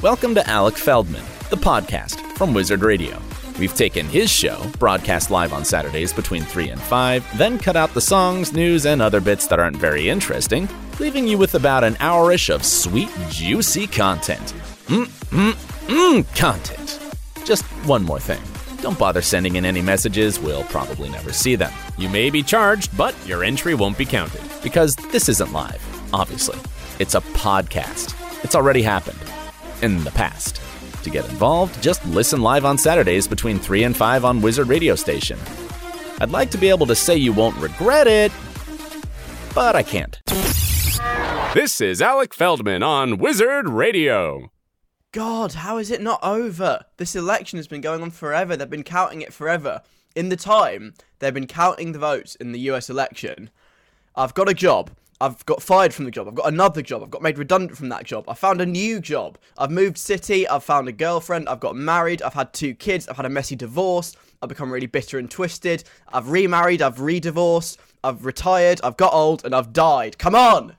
Welcome to Alec Feldman, the podcast from Wizard Radio. We've taken his show, broadcast live on Saturdays between 3 and 5, then cut out the songs, news, and other bits that aren't very interesting, leaving you with about an hourish of sweet, juicy content. Mmm, mmm, mmm, content. Just one more thing. Don't bother sending in any messages, we'll probably never see them. You may be charged, but your entry won't be counted. Because this isn't live, obviously. It's a podcast. It's already happened in the past. To get involved, just listen live on Saturdays between 3 and 5 on Wizard Radio Station. I'd like to be able to say you won't regret it, but I can't. This is Alec Feldman on Wizard Radio. God, how is it not over? This election has been going on forever. They've been counting it forever. In the time they've been counting the votes in the US election, I've got a job. I've got fired from the job. I've got another job. I've got made redundant from that job. I found a new job. I've moved city. I've found a girlfriend. I've got married. I've had two kids. I've had a messy divorce. I've become really bitter and twisted. I've remarried. I've re-divorced. I've retired. I've got old and I've died. Come on!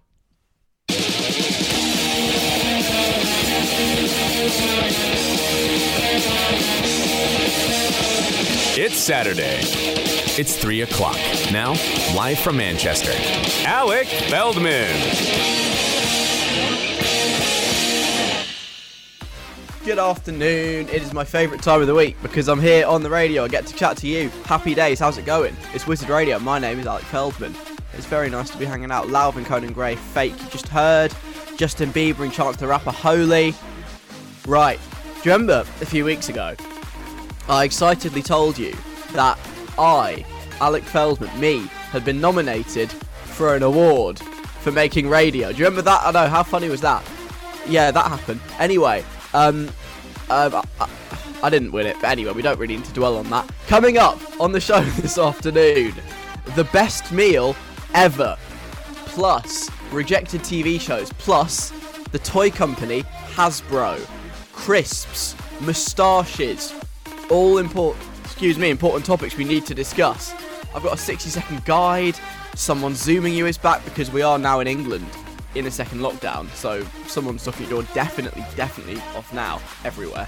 It's Saturday. It's 3 o'clock. Now, live from Manchester. Alec Feldman. Good afternoon. It is my favourite time of the week because I'm here on the radio. I get to chat to you. Happy days. How's it going? It's Wizard Radio. My name is Alec Feldman. It's very nice to be hanging out. Lauv and Conan Gray, fake. You just heard Justin Bieber and Chance the Rapper, Holy. Right. Do you remember a few weeks ago? I excitedly told you that I, Alec Feldman, me, had been nominated for an award for making radio. Do you remember that? I know. How funny was that? Yeah, that happened. Anyway, um, um I, I didn't win it, but anyway, we don't really need to dwell on that. Coming up on the show this afternoon, the best meal ever, plus rejected TV shows, plus the toy company Hasbro, crisps, moustaches, all important, excuse me, important topics we need to discuss. I've got a 60 second guide. Someone zooming you is back because we are now in England in a second lockdown. So someone's looking at your definitely, definitely off now everywhere.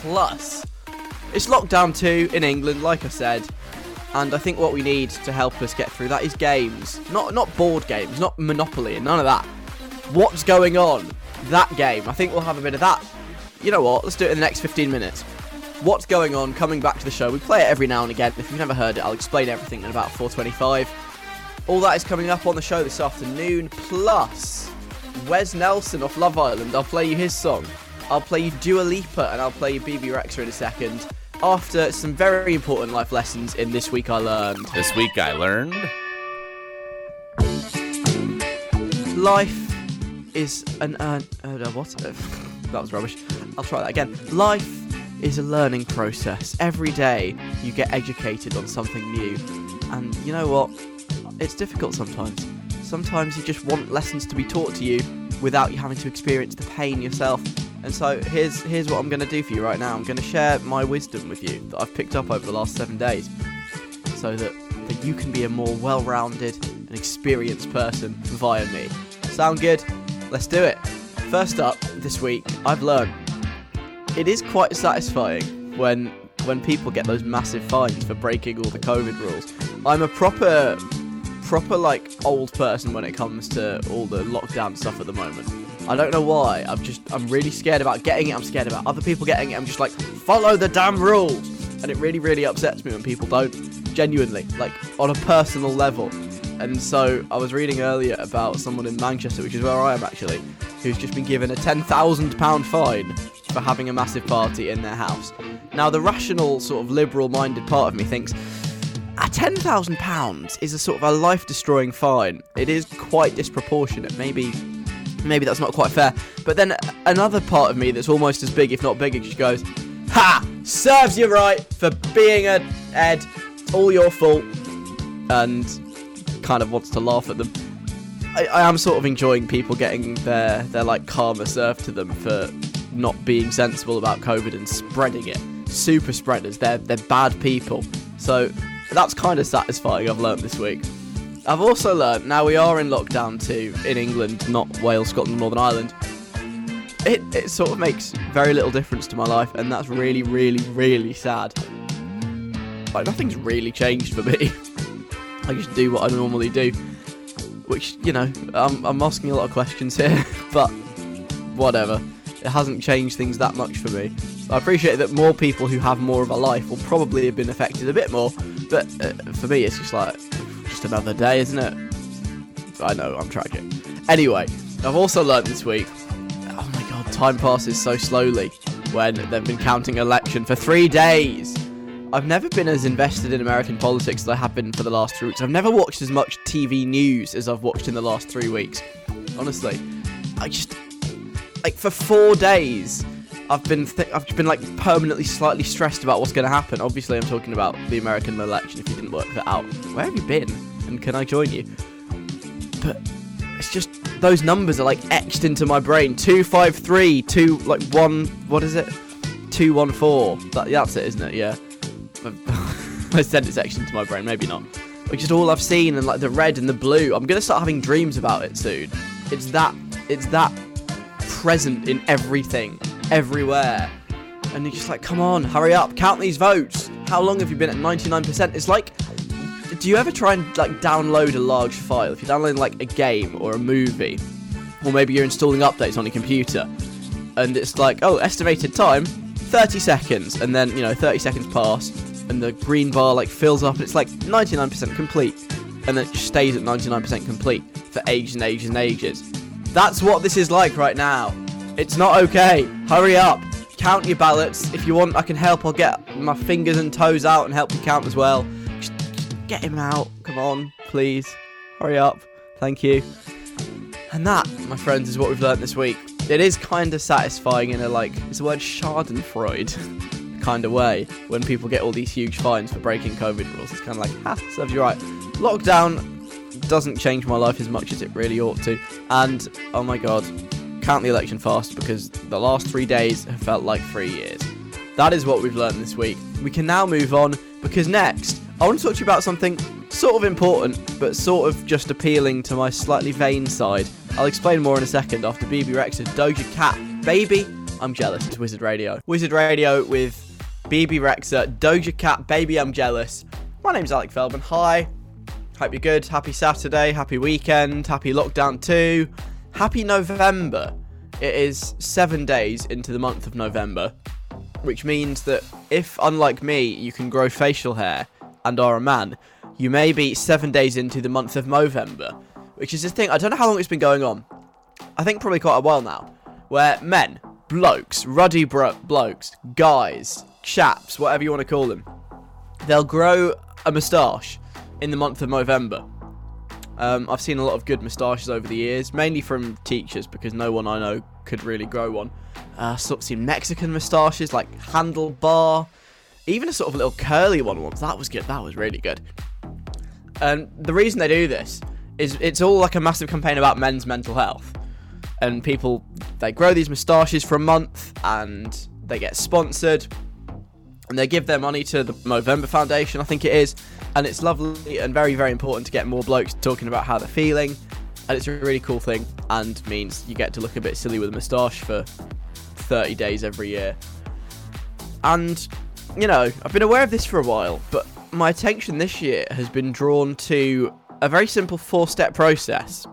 Plus, it's lockdown two in England, like I said. And I think what we need to help us get through that is games. Not not board games, not Monopoly and none of that. What's going on? That game. I think we'll have a bit of that. You know what? Let's do it in the next 15 minutes what's going on coming back to the show. We play it every now and again. If you've never heard it, I'll explain everything in about 4.25. All that is coming up on the show this afternoon. Plus, Wes Nelson off Love Island. I'll play you his song. I'll play you Dua Lipa and I'll play you Bebe Rexha in a second. After some very important life lessons in This Week I Learned. This week I learned. Life is an. Uh, uh, what? that was rubbish. I'll try that again. Life is a learning process. Every day you get educated on something new. And you know what? It's difficult sometimes. Sometimes you just want lessons to be taught to you without you having to experience the pain yourself. And so here's here's what I'm going to do for you right now. I'm going to share my wisdom with you that I've picked up over the last 7 days so that that you can be a more well-rounded and experienced person via me. Sound good? Let's do it. First up this week, I've learned it is quite satisfying when when people get those massive fines for breaking all the COVID rules. I'm a proper proper like old person when it comes to all the lockdown stuff at the moment. I don't know why. I'm just I'm really scared about getting it. I'm scared about other people getting it. I'm just like follow the damn rules. And it really really upsets me when people don't genuinely like on a personal level. And so I was reading earlier about someone in Manchester, which is where I am actually, who's just been given a £10,000 fine for having a massive party in their house. Now, the rational, sort of liberal minded part of me thinks ah, a £10,000 is a sort of a life destroying fine. It is quite disproportionate. Maybe maybe that's not quite fair. But then another part of me that's almost as big, if not bigger, just goes, Ha! Serves you right for being a Ed. All your fault. And kind of wants to laugh at them. I, I am sort of enjoying people getting their, their like karma served to them for not being sensible about COVID and spreading it. Super spreaders. They're they're bad people. So that's kind of satisfying. I've learned this week. I've also learned now we are in lockdown too in England, not Wales, Scotland, Northern Ireland. It it sort of makes very little difference to my life, and that's really, really, really sad. Like nothing's really changed for me. I just do what I normally do, which you know I'm I'm asking a lot of questions here, but whatever. It hasn't changed things that much for me. I appreciate that more people who have more of a life will probably have been affected a bit more, but uh, for me, it's just like just another day, isn't it? I know, I'm tragic. Anyway, I've also learned this week. Oh my god, time passes so slowly when they've been counting election for three days. I've never been as invested in American politics as I have been for the last three weeks. I've never watched as much TV news as I've watched in the last three weeks. Honestly, I just like for four days. I've been th- I've been like permanently slightly stressed about what's going to happen. Obviously, I'm talking about the American election. If you didn't work that out, where have you been? And can I join you? But it's just those numbers are like etched into my brain. Two five three, two like one. What is it? Two one four. That, that's it, isn't it? Yeah. I sent it etched into my brain. Maybe not. Like just all I've seen and like the red and the blue. I'm gonna start having dreams about it soon. It's that. It's that present in everything everywhere. And you're just like, come on, hurry up, count these votes. How long have you been at 99%? It's like, do you ever try and like download a large file? If you're downloading like a game or a movie, or maybe you're installing updates on your computer, and it's like, oh, estimated time, 30 seconds, and then you know 30 seconds pass, and the green bar like fills up, and it's like 99% complete, and then it stays at 99% complete for ages and ages and ages. That's what this is like right now. It's not okay. Hurry up. Count your ballots. If you want, I can help. I'll get my fingers and toes out and help you count as well. Just, just get him out. Come on, please. Hurry up. Thank you. And that, my friends, is what we've learnt this week. It is kind of satisfying in a like, it's the word Schadenfreude kind of way when people get all these huge fines for breaking COVID rules. It's kind of like, ha, serves you right. Lockdown doesn't change my life as much as it really ought to. And oh my god, count the election fast because the last three days have felt like three years. That is what we've learned this week. We can now move on because next, I want to talk to you about something sort of important, but sort of just appealing to my slightly vain side. I'll explain more in a second after Bebe Rexha's Doja Cat. Baby, I'm jealous. It's Wizard Radio. Wizard Radio with Bebe Rexha, Doja Cat, Baby, I'm jealous. My name's Alec Feldman. Hi. Hope you're good. Happy Saturday. Happy weekend. Happy lockdown too. Happy November. It is seven days into the month of November, which means that if, unlike me, you can grow facial hair and are a man, you may be seven days into the month of November, which is this thing. I don't know how long it's been going on. I think probably quite a while now, where men, blokes, ruddy bro- blokes, guys, chaps, whatever you want to call them, they'll grow a moustache in the month of November. Um, I've seen a lot of good moustaches over the years, mainly from teachers because no one I know could really grow one. Uh, sort of seen Mexican moustaches like handlebar, even a sort of little curly one once. That was good. That was really good. And the reason they do this is it's all like a massive campaign about men's mental health. And people they grow these moustaches for a month and they get sponsored and they give their money to the Movember Foundation, I think it is, and it's lovely and very, very important to get more blokes talking about how they're feeling, and it's a really cool thing, and means you get to look a bit silly with a moustache for 30 days every year. And, you know, I've been aware of this for a while, but my attention this year has been drawn to a very simple four step process.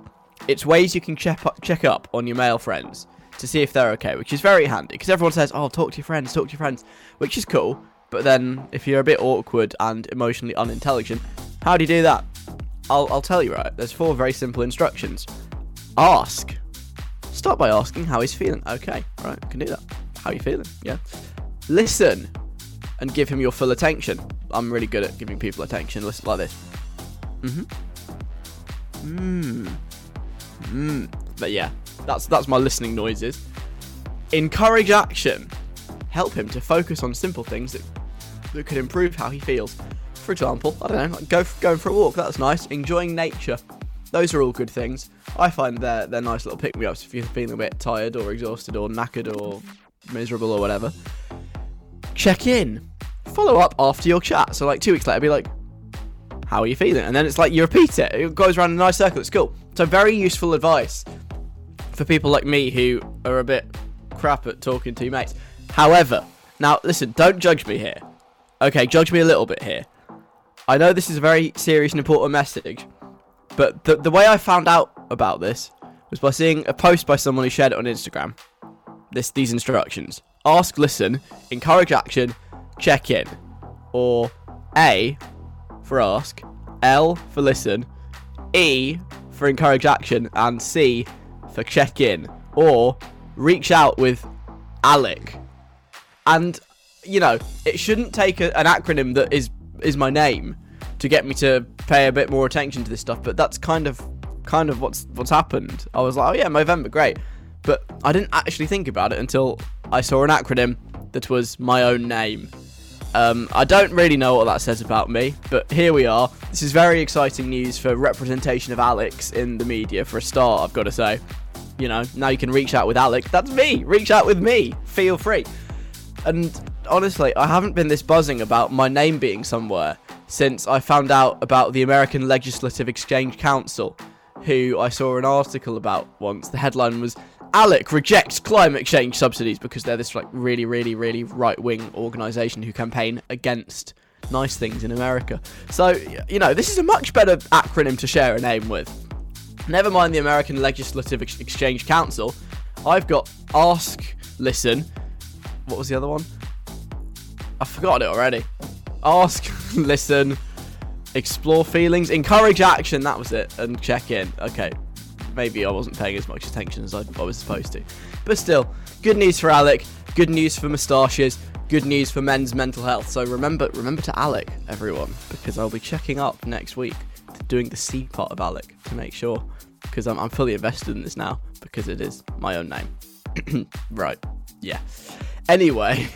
It's ways you can check up, check up on your male friends to see if they're okay, which is very handy because everyone says, "Oh, talk to your friends, talk to your friends," which is cool. But then, if you're a bit awkward and emotionally unintelligent, how do you do that? I'll, I'll tell you right. There's four very simple instructions. Ask. Start by asking how he's feeling. Okay, right, I can do that. How you feeling? Yeah. Listen, and give him your full attention. I'm really good at giving people attention. Listen like this. Mhm. Mmm. Mmm. But yeah, That's that's my listening noises. Encourage action. Help him to focus on simple things that that could improve how he feels. For example, I don't know, like go going for a walk. That's nice. Enjoying nature. Those are all good things. I find they're they're nice little pick me ups if you're feeling a bit tired or exhausted or knackered or miserable or whatever. Check in. Follow up after your chat. So like two weeks later, be like, how are you feeling? And then it's like you repeat it. It goes around in a nice circle. It's cool. So very useful advice for people like me who are a bit crap at talking to mates. However, now listen, don't judge me here. Okay, judge me a little bit here. I know this is a very serious and important message, but the, the way I found out about this was by seeing a post by someone who shared it on Instagram. This these instructions: ask, listen, encourage action, check in, or A for ask, L for listen, E for encourage action, and C for check in, or reach out with Alec. And you know, it shouldn't take a, an acronym that is is my name to get me to pay a bit more attention to this stuff, but that's kind of kind of what's what's happened. I was like, oh yeah, Movember, great, but I didn't actually think about it until I saw an acronym that was my own name. Um, I don't really know what that says about me, but here we are. This is very exciting news for representation of Alex in the media for a start, I've got to say. You know, now you can reach out with Alec. That's me. Reach out with me. Feel free. And honestly, I haven't been this buzzing about my name being somewhere since I found out about the American Legislative Exchange Council, who I saw an article about once. The headline was Alec rejects climate change subsidies because they're this like really, really, really right wing organisation who campaign against nice things in America. So, you know, this is a much better acronym to share a name with. Never mind the American Legislative Ex- Exchange Council. I've got Ask, Listen. What was the other one? I forgot it already. Ask, listen, explore feelings, encourage action. That was it, and check in. Okay, maybe I wasn't paying as much attention as I, I was supposed to, but still, good news for Alec. Good news for moustaches. Good news for men's mental health. So remember, remember to Alec, everyone, because I'll be checking up next week, to doing the C part of Alec to make sure, because I'm, I'm fully invested in this now because it is my own name. right. Yeah. Anyway,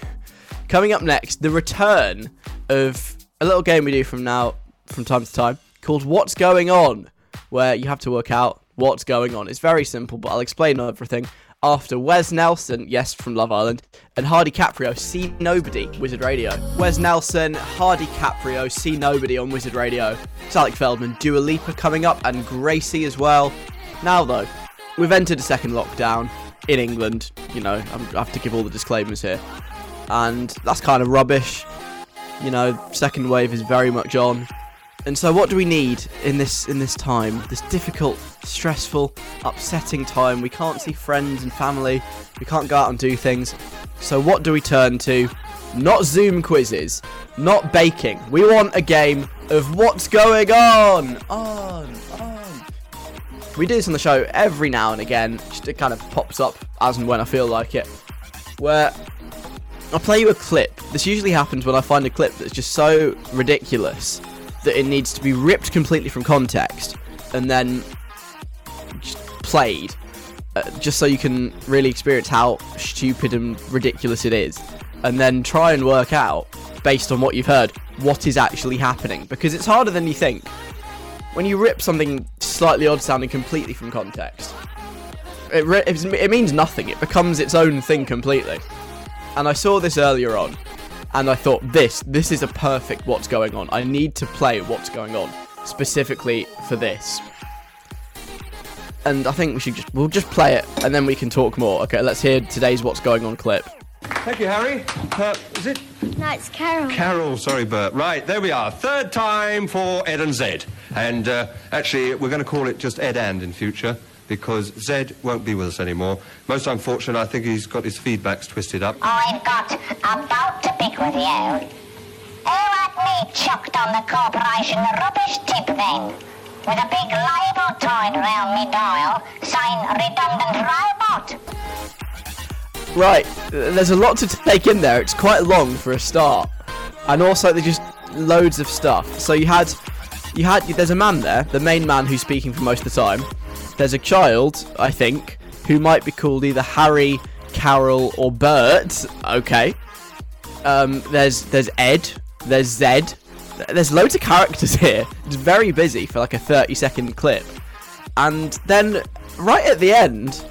coming up next, the return of a little game we do from now from time to time called What's Going On, where you have to work out what's going on. It's very simple, but I'll explain everything after Wes Nelson, yes, from Love Island, and Hardy Caprio, See Nobody, Wizard Radio. Wes Nelson, Hardy Caprio, See Nobody on Wizard Radio. It's Alec Feldman, Dua Lipa coming up, and Gracie as well. Now, though, we've entered a second lockdown in England. You know, I have to give all the disclaimers here. And that's kind of rubbish. You know, second wave is very much on. And so what do we need in this in this time? This difficult, stressful, upsetting time. We can't see friends and family. We can't go out and do things. So what do we turn to? Not Zoom quizzes, not baking. We want a game of what's going on. On, on. We do this on the show every now and again. Just it kind of pops up as and when I feel like it. Where I'll play you a clip. This usually happens when I find a clip that's just so ridiculous that it needs to be ripped completely from context and then played. Uh, just so you can really experience how stupid and ridiculous it is. And then try and work out, based on what you've heard, what is actually happening. Because it's harder than you think. When you rip something slightly odd sounding completely from context, it, it means nothing. It becomes its own thing completely. And I saw this earlier on, and I thought this this is a perfect what's going on. I need to play what's going on specifically for this. And I think we should just we'll just play it and then we can talk more. Okay, let's hear today's what's going on clip. Thank you, Harry. Uh, is it No, it's Carol. Carol? Sorry, Bert. Right, there we are. Third time for Ed and Zed. And uh, actually, we're going to call it just Ed and in future because Zed won't be with us anymore. Most unfortunate, I think he's got his feedbacks twisted up. I've got about to pick with you. Who had me chucked on the corporation rubbish tip then? With a big label tied round me dial saying redundant robot. Right, there's a lot to take in there. It's quite long for a start, and also there's just loads of stuff. So you had, you had, there's a man there, the main man who's speaking for most of the time. There's a child, I think, who might be called either Harry, Carol, or Bert. Okay. Um, there's there's Ed, there's Zed. There's loads of characters here. It's very busy for like a 30 second clip. And then right at the end,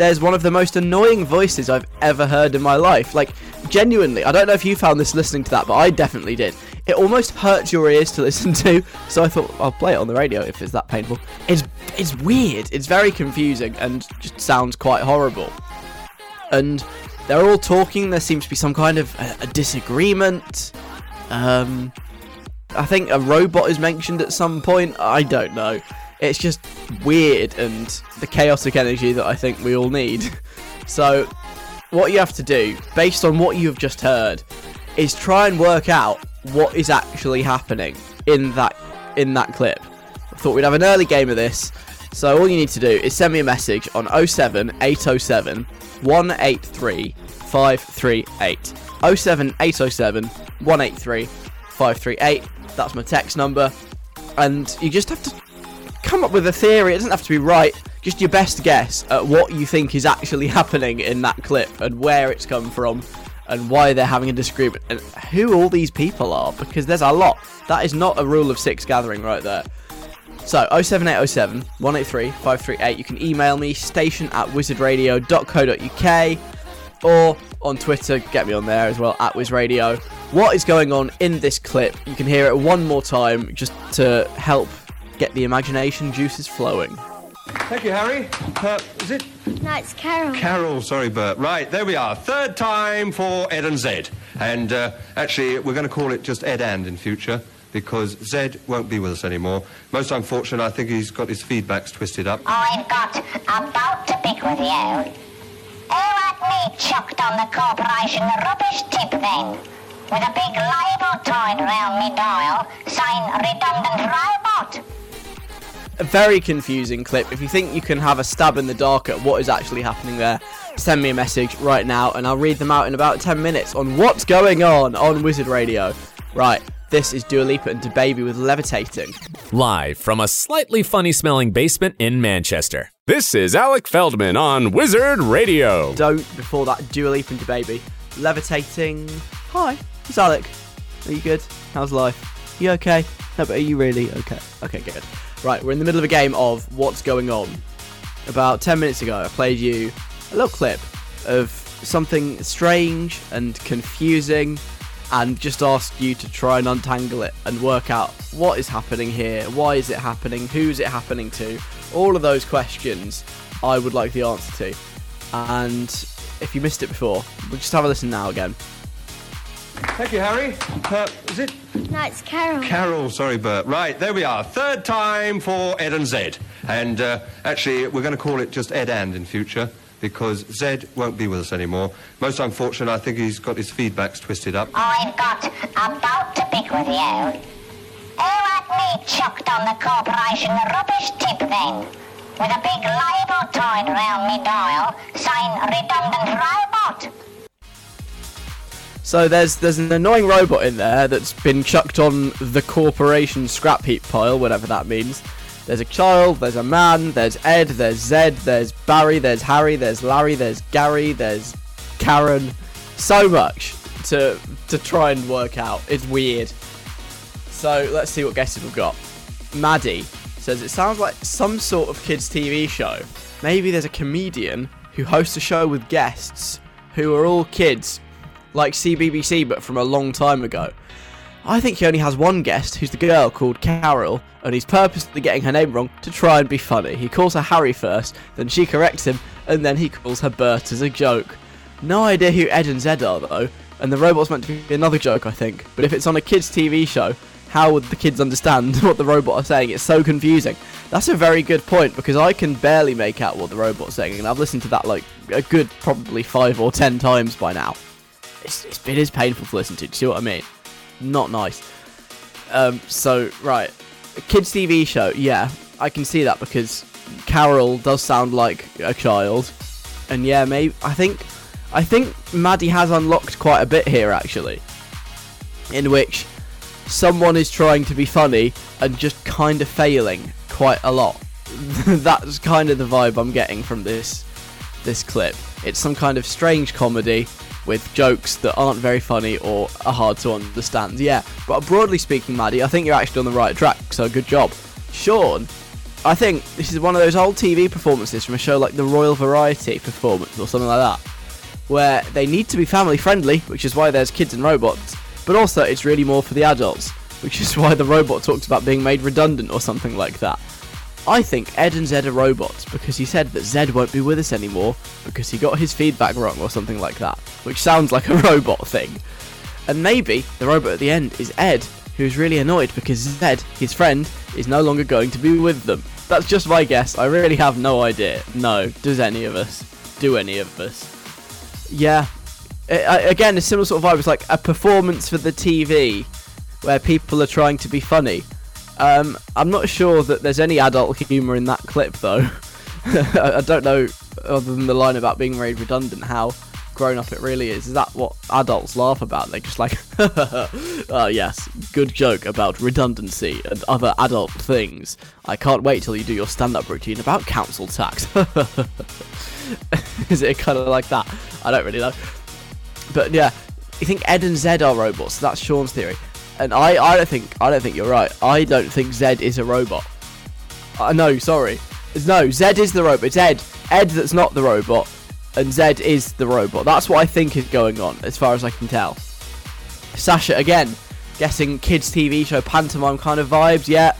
there's one of the most annoying voices I've ever heard in my life. Like, genuinely, I don't know if you found this listening to that, but I definitely did. It almost hurts your ears to listen to, so I thought I'll play it on the radio if it's that painful. It's it's weird. It's very confusing and just sounds quite horrible. And they're all talking. There seems to be some kind of a, a disagreement. Um, I think a robot is mentioned at some point. I don't know. It's just weird and the chaotic energy that I think we all need. So, what you have to do, based on what you've just heard, is try and work out what is actually happening in that in that clip. I thought we'd have an early game of this. So all you need to do is send me a message on 07 807 183 538. 07 807 183 538. That's my text number. And you just have to come up with a theory. It doesn't have to be right. Just your best guess at what you think is actually happening in that clip and where it's come from and why they're having a disagreement and who all these people are because there's a lot. That is not a rule of six gathering right there. So 07807 183 538. You can email me station at wizardradio.co.uk or on Twitter, get me on there as well at wizradio. What is going on in this clip? You can hear it one more time just to help get the imagination juices flowing. Thank you, Harry. Uh, is it No, it's Carol. Carol? Sorry, Bert. Right, there we are. Third time for Ed and Zed. And uh, actually, we're going to call it just Ed and in future because Zed won't be with us anymore. Most unfortunate, I think he's got his feedbacks twisted up. I've got about to pick with you. Who had me chucked on the corporation rubbish tip then? With a big label tied round me dial saying redundant robot. A very confusing clip. If you think you can have a stab in the dark at what is actually happening there, send me a message right now and I'll read them out in about 10 minutes on what's going on on Wizard Radio. Right, this is Dua Lipa DaBaby with Levitating. Live from a slightly funny smelling basement in Manchester. This is Alec Feldman on Wizard Radio. Don't before that Dua Lipa DaBaby. Levitating. Hi, it's Alec. Are you good? How's life? You okay? No, but are you really okay? Okay, good. Right, we're in the middle of a game of What's Going On. About 10 minutes ago, I played you a little clip of something strange and confusing and just asked you to try and untangle it and work out what is happening here, why is it happening, who's it happening to. All of those questions I would like the answer to. And if you missed it before, we'll just have a listen now again. Thank you, Harry. Uh, is it No, it's Carol. Carol? Sorry, Bert. Right, there we are. Third time for Ed and Zed. And uh, actually, we're going to call it just Ed and in future because Zed won't be with us anymore. Most unfortunate, I think he's got his feedbacks twisted up. I've got about to pick with you. Who had me chucked on the corporation rubbish tip then? With a big label tied round me dial saying redundant robot. So there's there's an annoying robot in there that's been chucked on the corporation scrap heap pile, whatever that means. There's a child, there's a man, there's Ed, there's Zed, there's Barry, there's Harry, there's Larry, there's Gary, there's Karen. So much to to try and work out. It's weird. So let's see what guesses we've got. Maddie says it sounds like some sort of kids TV show. Maybe there's a comedian who hosts a show with guests who are all kids, like CBBC but from a long time ago. I think he only has one guest, who's the girl called Carol, and he's purposely getting her name wrong to try and be funny. He calls her Harry first, then she corrects him, and then he calls her Bert as a joke. No idea who Ed and Zed are though, and the robot's meant to be another joke, I think. But if it's on a kids' TV show, how would the kids understand what the robot are saying? It's so confusing. That's a very good point because I can barely make out what the robot's saying, and I've listened to that like a good probably five or ten times by now. It's, it's, it is painful to listen to. Do you see what I mean? Not nice. Um, so right, a kids' TV show. Yeah, I can see that because Carol does sound like a child, and yeah, maybe I think I think Maddie has unlocked quite a bit here actually, in which someone is trying to be funny and just kind of failing quite a lot. That's kind of the vibe I'm getting from this this clip. It's some kind of strange comedy with jokes that aren't very funny or are hard to understand. Yeah, but broadly speaking, Maddie, I think you're actually on the right track, so good job. Sean, I think this is one of those old TV performances from a show like the Royal Variety performance or something like that, where they need to be family friendly, which is why there's kids and robots, but also it's really more for the adults, which is why the robot talks about being made redundant or something like that. I think Ed and Zed are robots because he said that Zed won't be with us anymore because he got his feedback wrong or something like that, which sounds like a robot thing. And maybe the robot at the end is Ed, who's really annoyed because Zed, his friend, is no longer going to be with them. That's just my guess. I really have no idea. No, does any of us? Do any of us? Yeah. I- I- again, a similar sort of vibe. It's like a performance for the TV where people are trying to be funny. Um, I'm not sure that there's any adult humour in that clip, though. I don't know, other than the line about being made redundant, how grown up it really is. Is that what adults laugh about? They're just like, oh, yes, good joke about redundancy and other adult things. I can't wait till you do your stand up routine about council tax. is it kind of like that? I don't really know. But yeah, you think Ed and Zed are robots? That's Sean's theory, and I, I don't think I don't think you're right. I don't think Zed is a robot. Uh, no, sorry, no. Zed is the robot. It's Ed. Ed that's not the robot, and Zed is the robot. That's what I think is going on, as far as I can tell. Sasha again, guessing kids' TV show pantomime kind of vibes. Yeah,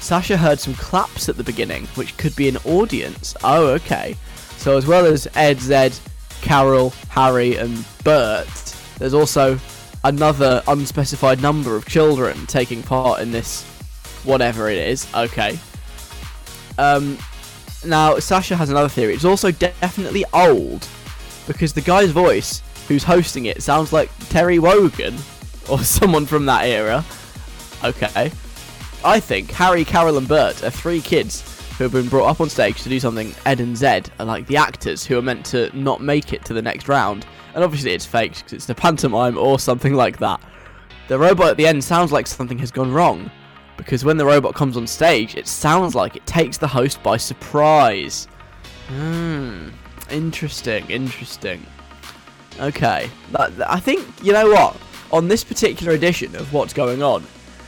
Sasha heard some claps at the beginning, which could be an audience. Oh, okay. So as well as Ed, Zed, Carol, Harry, and Bert, there's also another unspecified number of children taking part in this, whatever it is. Okay. Um, now Sasha has another theory. It's also definitely old because the guy's voice, who's hosting it, sounds like Terry Wogan or someone from that era. Okay. I think Harry, Carol, and Bert are three kids who have been brought up on stage to do something Ed and Zed are like the actors who are meant to not make it to the next round. And obviously it's fake because it's the pantomime or something like that. The robot at the end sounds like something has gone wrong because when the robot comes on stage, it sounds like it takes the host by surprise. Hmm. Interesting. Interesting. Okay. That, I think you know what. On this particular edition of what's going on,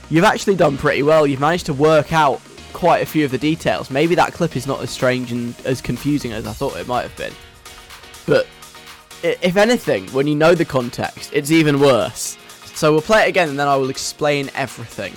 you've actually done pretty well. You've managed to work out quite a few of the details. Maybe that clip is not as strange and as confusing as I thought it might have been. But if anything, when you know the context, it's even worse. So we'll play it again and then I will explain everything.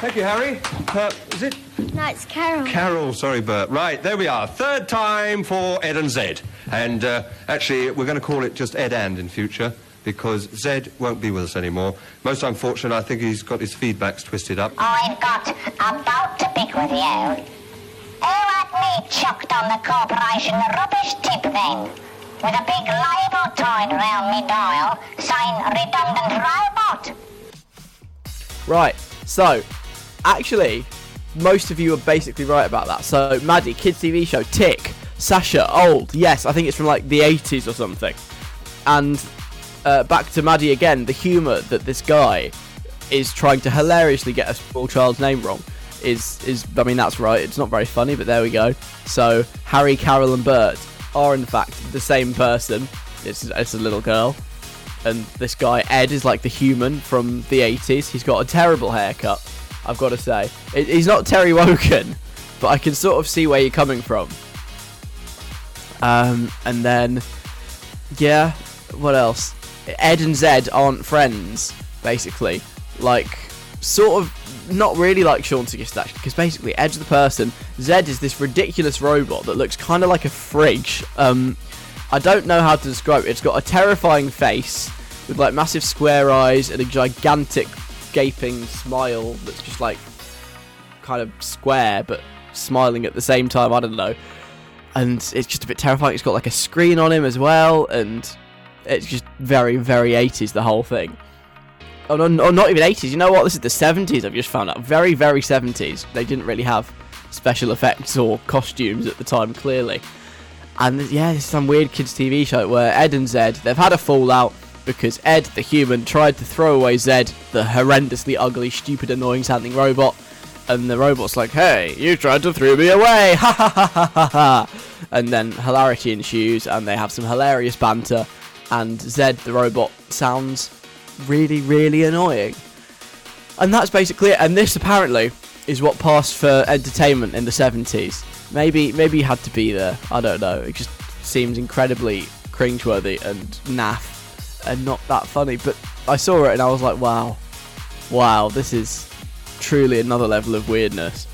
Thank you, Harry. Uh, is it No, it's Carol. Carol? Sorry, Bert. Right, there we are. Third time for Ed and Zed. And uh, actually, we're going to call it just Ed and in future because Zed won't be with us anymore. Most unfortunate, I think he's got his feedbacks twisted up. I've got about to pick with you. Who had me chucked on the corporation rubbish tip then? With a big label tied round me dial saying redundant robot. Right, so actually, most of you are basically right about that. So, Maddie, kids' TV show, Tick, Sasha, old, yes, I think it's from like the 80s or something. And uh, back to Maddie again, the humour that this guy is trying to hilariously get a small child's name wrong is, is I mean, that's right, it's not very funny, but there we go. So, Harry, Carol, and Bert are in fact the same person. It's, it's a little girl and this guy Ed is like the human from the 80s. He's got a terrible haircut, I've got to say. It, he's not Terry Wogan, but I can sort of see where you're coming from. Um, and then, yeah, what else? Ed and Zed aren't friends, basically. Like, sort of not really like Sean suggested actually, because basically Ed's the person, Zed is this ridiculous robot that looks kind of like a fridge. Um, I don't know how to describe it. It's got a terrifying face with like massive square eyes and a gigantic gaping smile that's just like kind of square but smiling at the same time. I don't know. And it's just a bit terrifying. It's got like a screen on him as well, and it's just very, very 80s, the whole thing. Oh, no, oh, not even 80s. You know what? This is the 70s, I've just found out. Very, very 70s. They didn't really have special effects or costumes at the time, clearly. And yeah, this is some weird kids' TV show where Ed and Zed, they've had a fallout because Ed, the human, tried to throw away Zed, the horrendously ugly, stupid, annoying sounding robot. and the robot's like, "Hey, you tried to throw me away!" Ha ha ha ha ha ha! And then hilarity ensues, and they have some hilarious banter. And Zed, the robot, sounds really, really annoying. And that's basically it. And this apparently is what passed for entertainment in the 70s. Maybe, maybe you had to be there. I don't know. It just seems incredibly cringeworthy and naff and not that funny. But I saw it and I was like, wow, wow, this is truly another level of weirdness.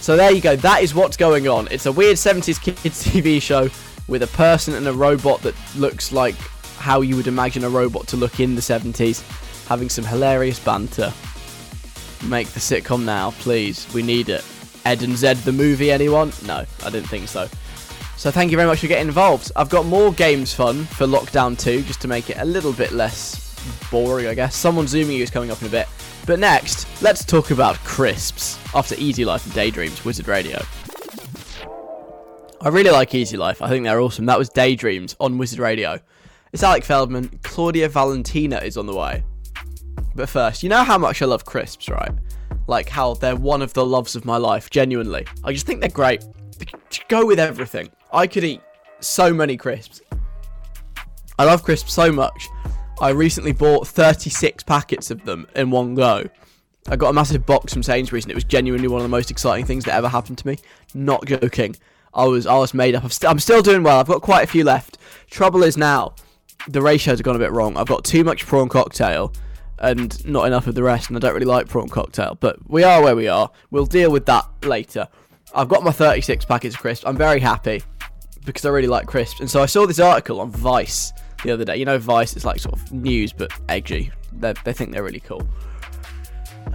So there you go. That is what's going on. It's a weird 70s kids TV show with a person and a robot that looks like how you would imagine a robot to look in the 70s, having some hilarious banter. Make the sitcom now, please. We need it. Ed and Zed the movie, anyone? No, I didn't think so. So thank you very much for getting involved. I've got more games fun for Lockdown 2, just to make it a little bit less boring, I guess. Someone zooming you is coming up in a bit. But next, let's talk about crisps. After Easy Life and Daydreams, Wizard Radio. I really like Easy Life. I think they're awesome. That was Daydreams on Wizard Radio. It's Alec Feldman. Claudia Valentina is on the way. But first, you know how much I love crisps, right? Like how they're one of the loves of my life, genuinely. I just think they're great. They go with everything. I could eat so many crisps. I love crisps so much. I recently bought 36 packets of them in one go. I got a massive box from Sainsbury's and it was genuinely one of the most exciting things that ever happened to me. Not joking. I was I was made up. St- I'm still doing well. I've got quite a few left. Trouble is now, the ratios have gone a bit wrong. I've got too much prawn cocktail and not enough of the rest, and I don't really like prawn cocktail. But we are where we are. We'll deal with that later. I've got my 36 packets of crisps. I'm very happy because I really like crisps. And so I saw this article on Vice the other day. You know, Vice is like sort of news but edgy. They they think they're really cool.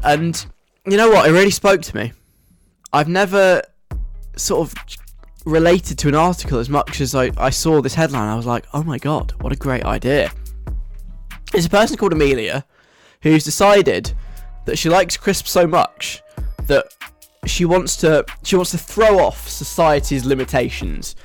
And you know what? It really spoke to me. I've never sort of related to an article as much as I, I saw this headline. I was like, oh my god, what a great idea. It's a person called Amelia who's decided that she likes crisps so much that she wants to she wants to throw off society's limitations.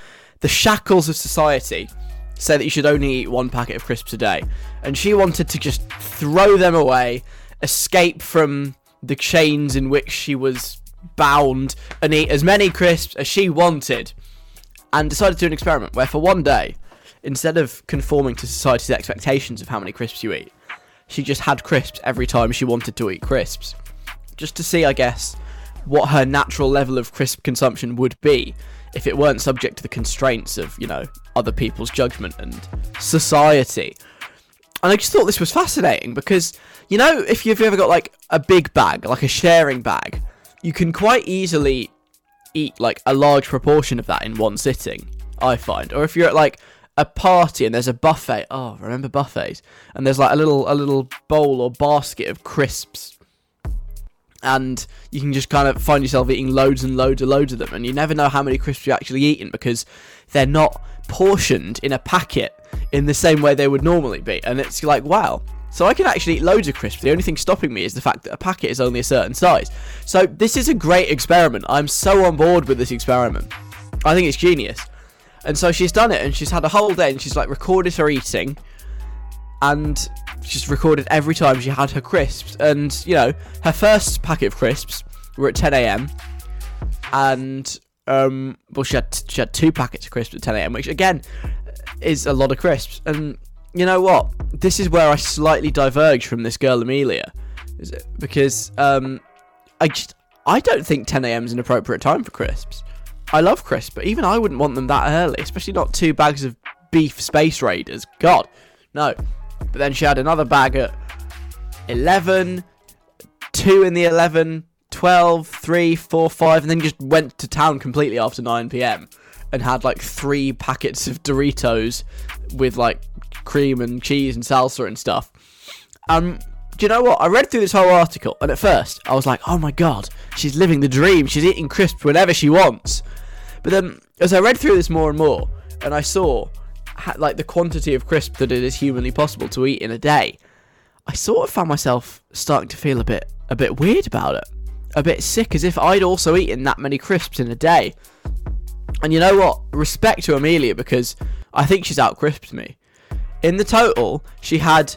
The shackles of society say that you should only eat one packet of crisps a day. And she wanted to just throw them away, escape from the chains in which she was bound, and eat as many crisps as she wanted. And decided to do an experiment where, for one day, instead of conforming to society's expectations of how many crisps you eat, she just had crisps every time she wanted to eat crisps. Just to see, I guess, what her natural level of crisp consumption would be if it weren't subject to the constraints of, you know, other people's judgment and society. And I just thought this was fascinating because, you know, if you've ever got like a big bag, like a sharing bag, you can quite easily eat like a large proportion of that in one sitting, I find. Or if you're at like a party and there's a buffet, oh, remember buffets? And there's like a little a little bowl or basket of crisps and you can just kind of find yourself eating loads and loads and loads of them, and you never know how many crisps you're actually eating because they're not portioned in a packet in the same way they would normally be. And it's like, wow. So I can actually eat loads of crisps. The only thing stopping me is the fact that a packet is only a certain size. So this is a great experiment. I'm so on board with this experiment. I think it's genius. And so she's done it, and she's had a whole day, and she's like recorded her eating, and she's recorded every time she had her crisps. And you know, her first packet of crisps were at 10 a.m. and um, well, she had she had two packets of crisps at 10 a.m., which again is a lot of crisps. And you know what? This is where I slightly diverge from this girl Amelia, is it? because um, I just I don't think 10 a.m. is an appropriate time for crisps. I love crisps, but even I wouldn't want them that early, especially not two bags of beef space raiders. God, no. But then she had another bag at 11, 2 in the 11, 12, 3, 4, 5, and then just went to town completely after 9 pm and had like three packets of Doritos with like cream and cheese and salsa and stuff. Um, do you know what? I read through this whole article, and at first I was like, oh my god, she's living the dream. She's eating crisps whenever she wants. But then, as I read through this more and more, and I saw like the quantity of crisp that it is humanly possible to eat in a day, I sort of found myself starting to feel a bit a bit weird about it, a bit sick, as if I'd also eaten that many crisps in a day. And you know what? Respect to Amelia because I think she's out crisped me. In the total, she had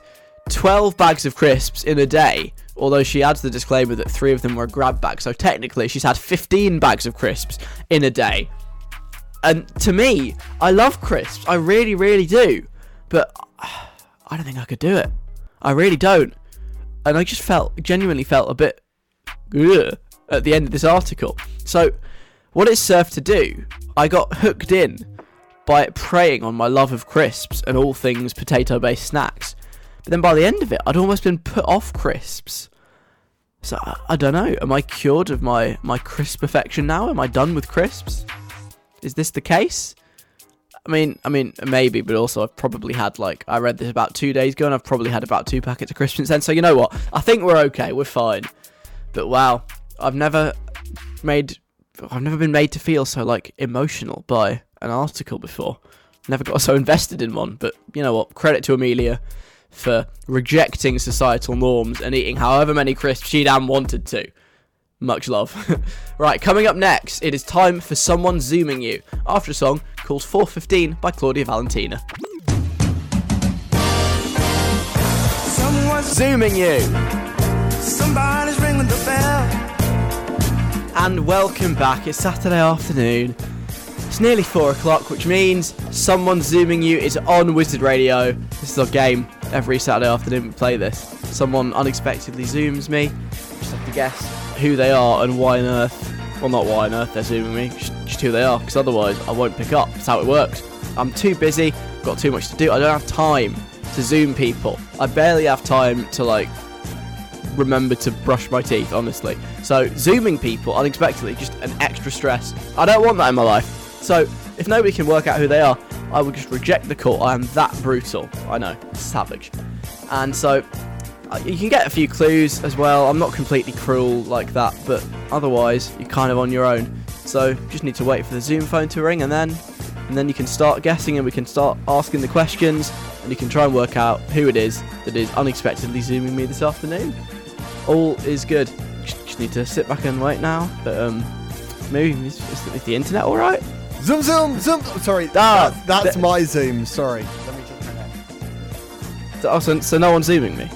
12 bags of crisps in a day, Although she adds the disclaimer that three of them were grab bag, so technically she's had 15 bags of crisps in a day. And to me, I love crisps. I really, really do. But I don't think I could do it. I really don't. And I just felt, genuinely felt a bit at the end of this article. So, what it served to do, I got hooked in by preying on my love of crisps and all things potato based snacks. But then by the end of it, I'd almost been put off crisps. So I, I don't know. Am I cured of my, my crisp affection now? Am I done with crisps? Is this the case? I mean, I mean, maybe, but also I've probably had like I read this about two days ago, and I've probably had about two packets of crisps since then. So you know what? I think we're okay. We're fine. But wow, I've never made, I've never been made to feel so like emotional by an article before. Never got so invested in one. But you know what? Credit to Amelia for rejecting societal norms and eating however many crisps she damn wanted to. Much love. right, coming up next, it is time for Someone Zooming You, after a song called 415 by Claudia Valentina. Someone's Zooming You! somebody's ringing the bell. And welcome back. It's Saturday afternoon. It's nearly 4 o'clock, which means Someone Zooming You is on Wizard Radio. This is our game. Every Saturday afternoon we play this. Someone unexpectedly zooms me. Just have to guess who they are and why on earth. Well, not why on earth they're zooming me, just, just who they are, because otherwise I won't pick up. That's how it works. I'm too busy, got too much to do. I don't have time to zoom people. I barely have time to, like, remember to brush my teeth, honestly. So, zooming people unexpectedly, just an extra stress. I don't want that in my life. So, if nobody can work out who they are, I will just reject the call. I am that brutal. I know, savage. And so, uh, you can get a few clues as well. I'm not completely cruel like that, but otherwise, you're kind of on your own. So, just need to wait for the Zoom phone to ring, and then, and then you can start guessing, and we can start asking the questions, and you can try and work out who it is that is unexpectedly zooming me this afternoon. All is good. Just, just need to sit back and wait now. But um, maybe is, is the internet all right? Zoom, zoom, zoom. oh, Sorry, Ah, that's, that's th- my zoom. Sorry. Let me just hang on. So, oh, so, so no one's zooming me.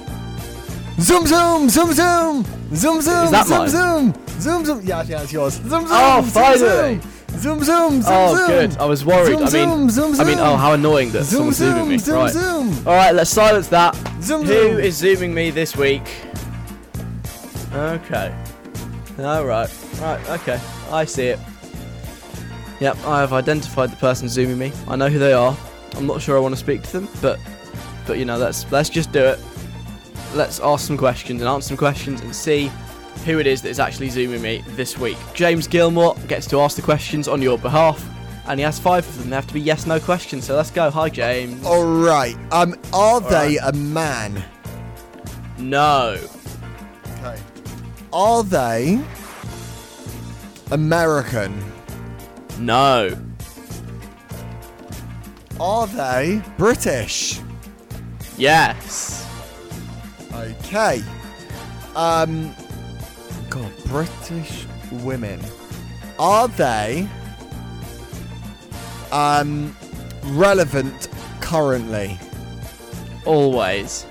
Zoom, zoom, zoom, zoom, zoom, zoom, that zoom, mine? zoom, zoom, zoom. Yeah, yeah, it's yours. Zoom, zoom. Oh, zoom, finally. Zoom, zoom, zoom, zoom. oh, zoom. good. I was worried. Zoom, I mean, zoom, zoom, I mean, oh, how annoying that Zoom, someone's zooming me. zoom, zoom, right. zoom. All right, let's silence that. Zoom, Who zoom. is zooming me this week? Okay. All right. Right. Okay. I see it. Yep, I have identified the person zooming me. I know who they are. I'm not sure I want to speak to them, but but you know, let's let's just do it. Let's ask some questions and answer some questions and see who it is that is actually zooming me this week. James Gilmore gets to ask the questions on your behalf, and he has five of them. They have to be yes/no questions. So let's go. Hi, James. All right. Um, are they a man? No. Okay. Are they American? No. Are they British? Yes. Okay. Um. God, British women. Are they um relevant currently? Always.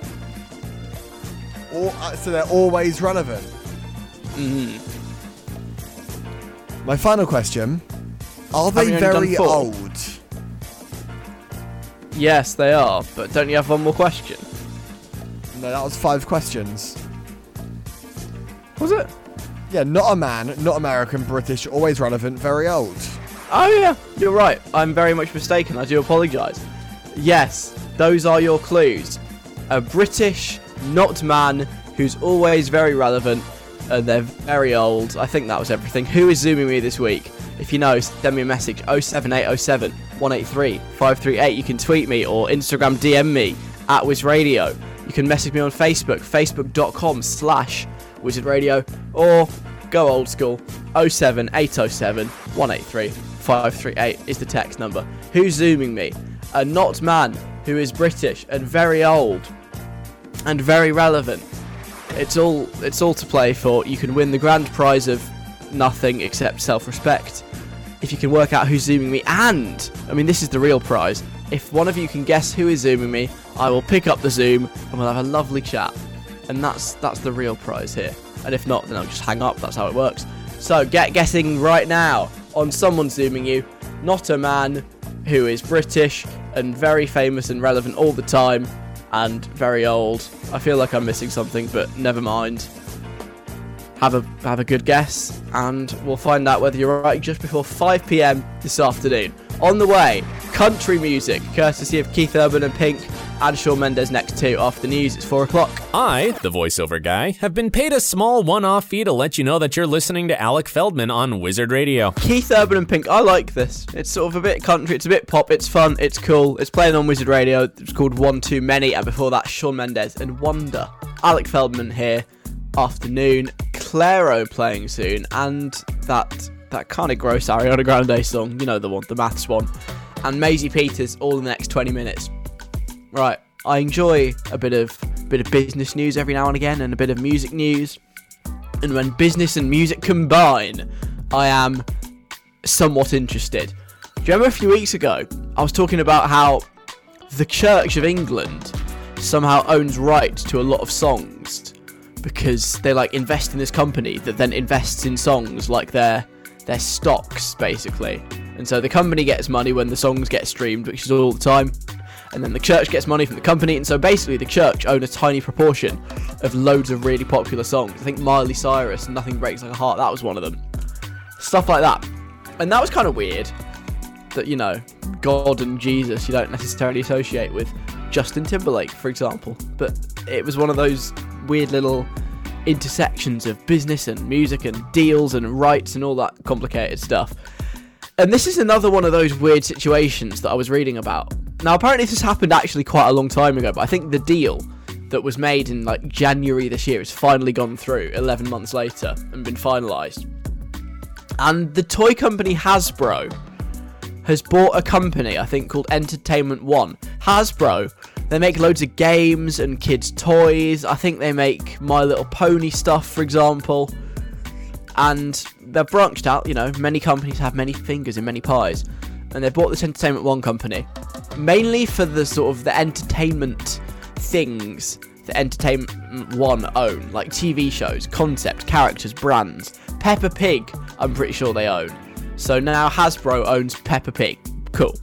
Or uh, so they're always relevant. Mm. My final question: Are they Haven't you only very old? Yes, they are. But don't you have one more question? No, that was five questions. Was it? Yeah, not a man, not American, British, always relevant, very old. Oh yeah, you're right. I'm very much mistaken. I do apologise. Yes, those are your clues. A British, not man, who's always very relevant, and they're very old. I think that was everything. Who is zooming me this week? If you know, send me a message 07807 183 538. You can tweet me or Instagram DM me at Wiz Radio. You can message me on Facebook, facebook.com slash Wizard Radio, or go old school 07807 183 538 is the text number. Who's zooming me? A not man who is British and very old and very relevant. It's all it's all to play for. You can win the grand prize of nothing except self-respect. If you can work out who's zooming me and I mean this is the real prize. If one of you can guess who is zooming me, I will pick up the zoom and we'll have a lovely chat. and that's that's the real prize here. And if not, then I'll just hang up. That's how it works. So get guessing right now on someone zooming you, not a man who is British and very famous and relevant all the time, and very old. I feel like I'm missing something, but never mind. Have a have a good guess, and we'll find out whether you're right just before 5 p.m. this afternoon. On the way, country music, courtesy of Keith Urban and Pink, and Shawn Mendes next too. After the news, it's four o'clock. I, the voiceover guy, have been paid a small one off fee to let you know that you're listening to Alec Feldman on Wizard Radio. Keith Urban and Pink, I like this. It's sort of a bit country, it's a bit pop, it's fun, it's cool. It's playing on Wizard Radio. It's called One Too Many, and before that, Shawn Mendes and Wonder. Alec Feldman here. Afternoon, Clairo playing soon, and that that kind of gross Ariana Grande song, you know the one, the maths one, and Maisie Peters all in the next 20 minutes. Right, I enjoy a bit of bit of business news every now and again, and a bit of music news. And when business and music combine, I am somewhat interested. Do you remember a few weeks ago I was talking about how the Church of England somehow owns rights to a lot of songs because they like invest in this company that then invests in songs like their their stocks basically. And so the company gets money when the songs get streamed, which is all the time. And then the church gets money from the company, and so basically the church own a tiny proportion of loads of really popular songs. I think Miley Cyrus, Nothing Breaks Like a Heart, that was one of them. Stuff like that. And that was kind of weird that, you know, God and Jesus you don't necessarily associate with Justin Timberlake, for example. But it was one of those weird little intersections of business and music and deals and rights and all that complicated stuff. And this is another one of those weird situations that I was reading about. Now, apparently, this happened actually quite a long time ago, but I think the deal that was made in like January this year has finally gone through 11 months later and been finalised. And the toy company Hasbro has bought a company, I think, called Entertainment One. Hasbro, they make loads of games and kids' toys. I think they make My Little Pony stuff, for example. And they're branched out, you know, many companies have many fingers in many pies. And they bought this Entertainment One company, mainly for the sort of the entertainment things that Entertainment One own, like TV shows, concept, characters, brands. Peppa Pig, I'm pretty sure they own. So now Hasbro owns Peppa Pig. Cool.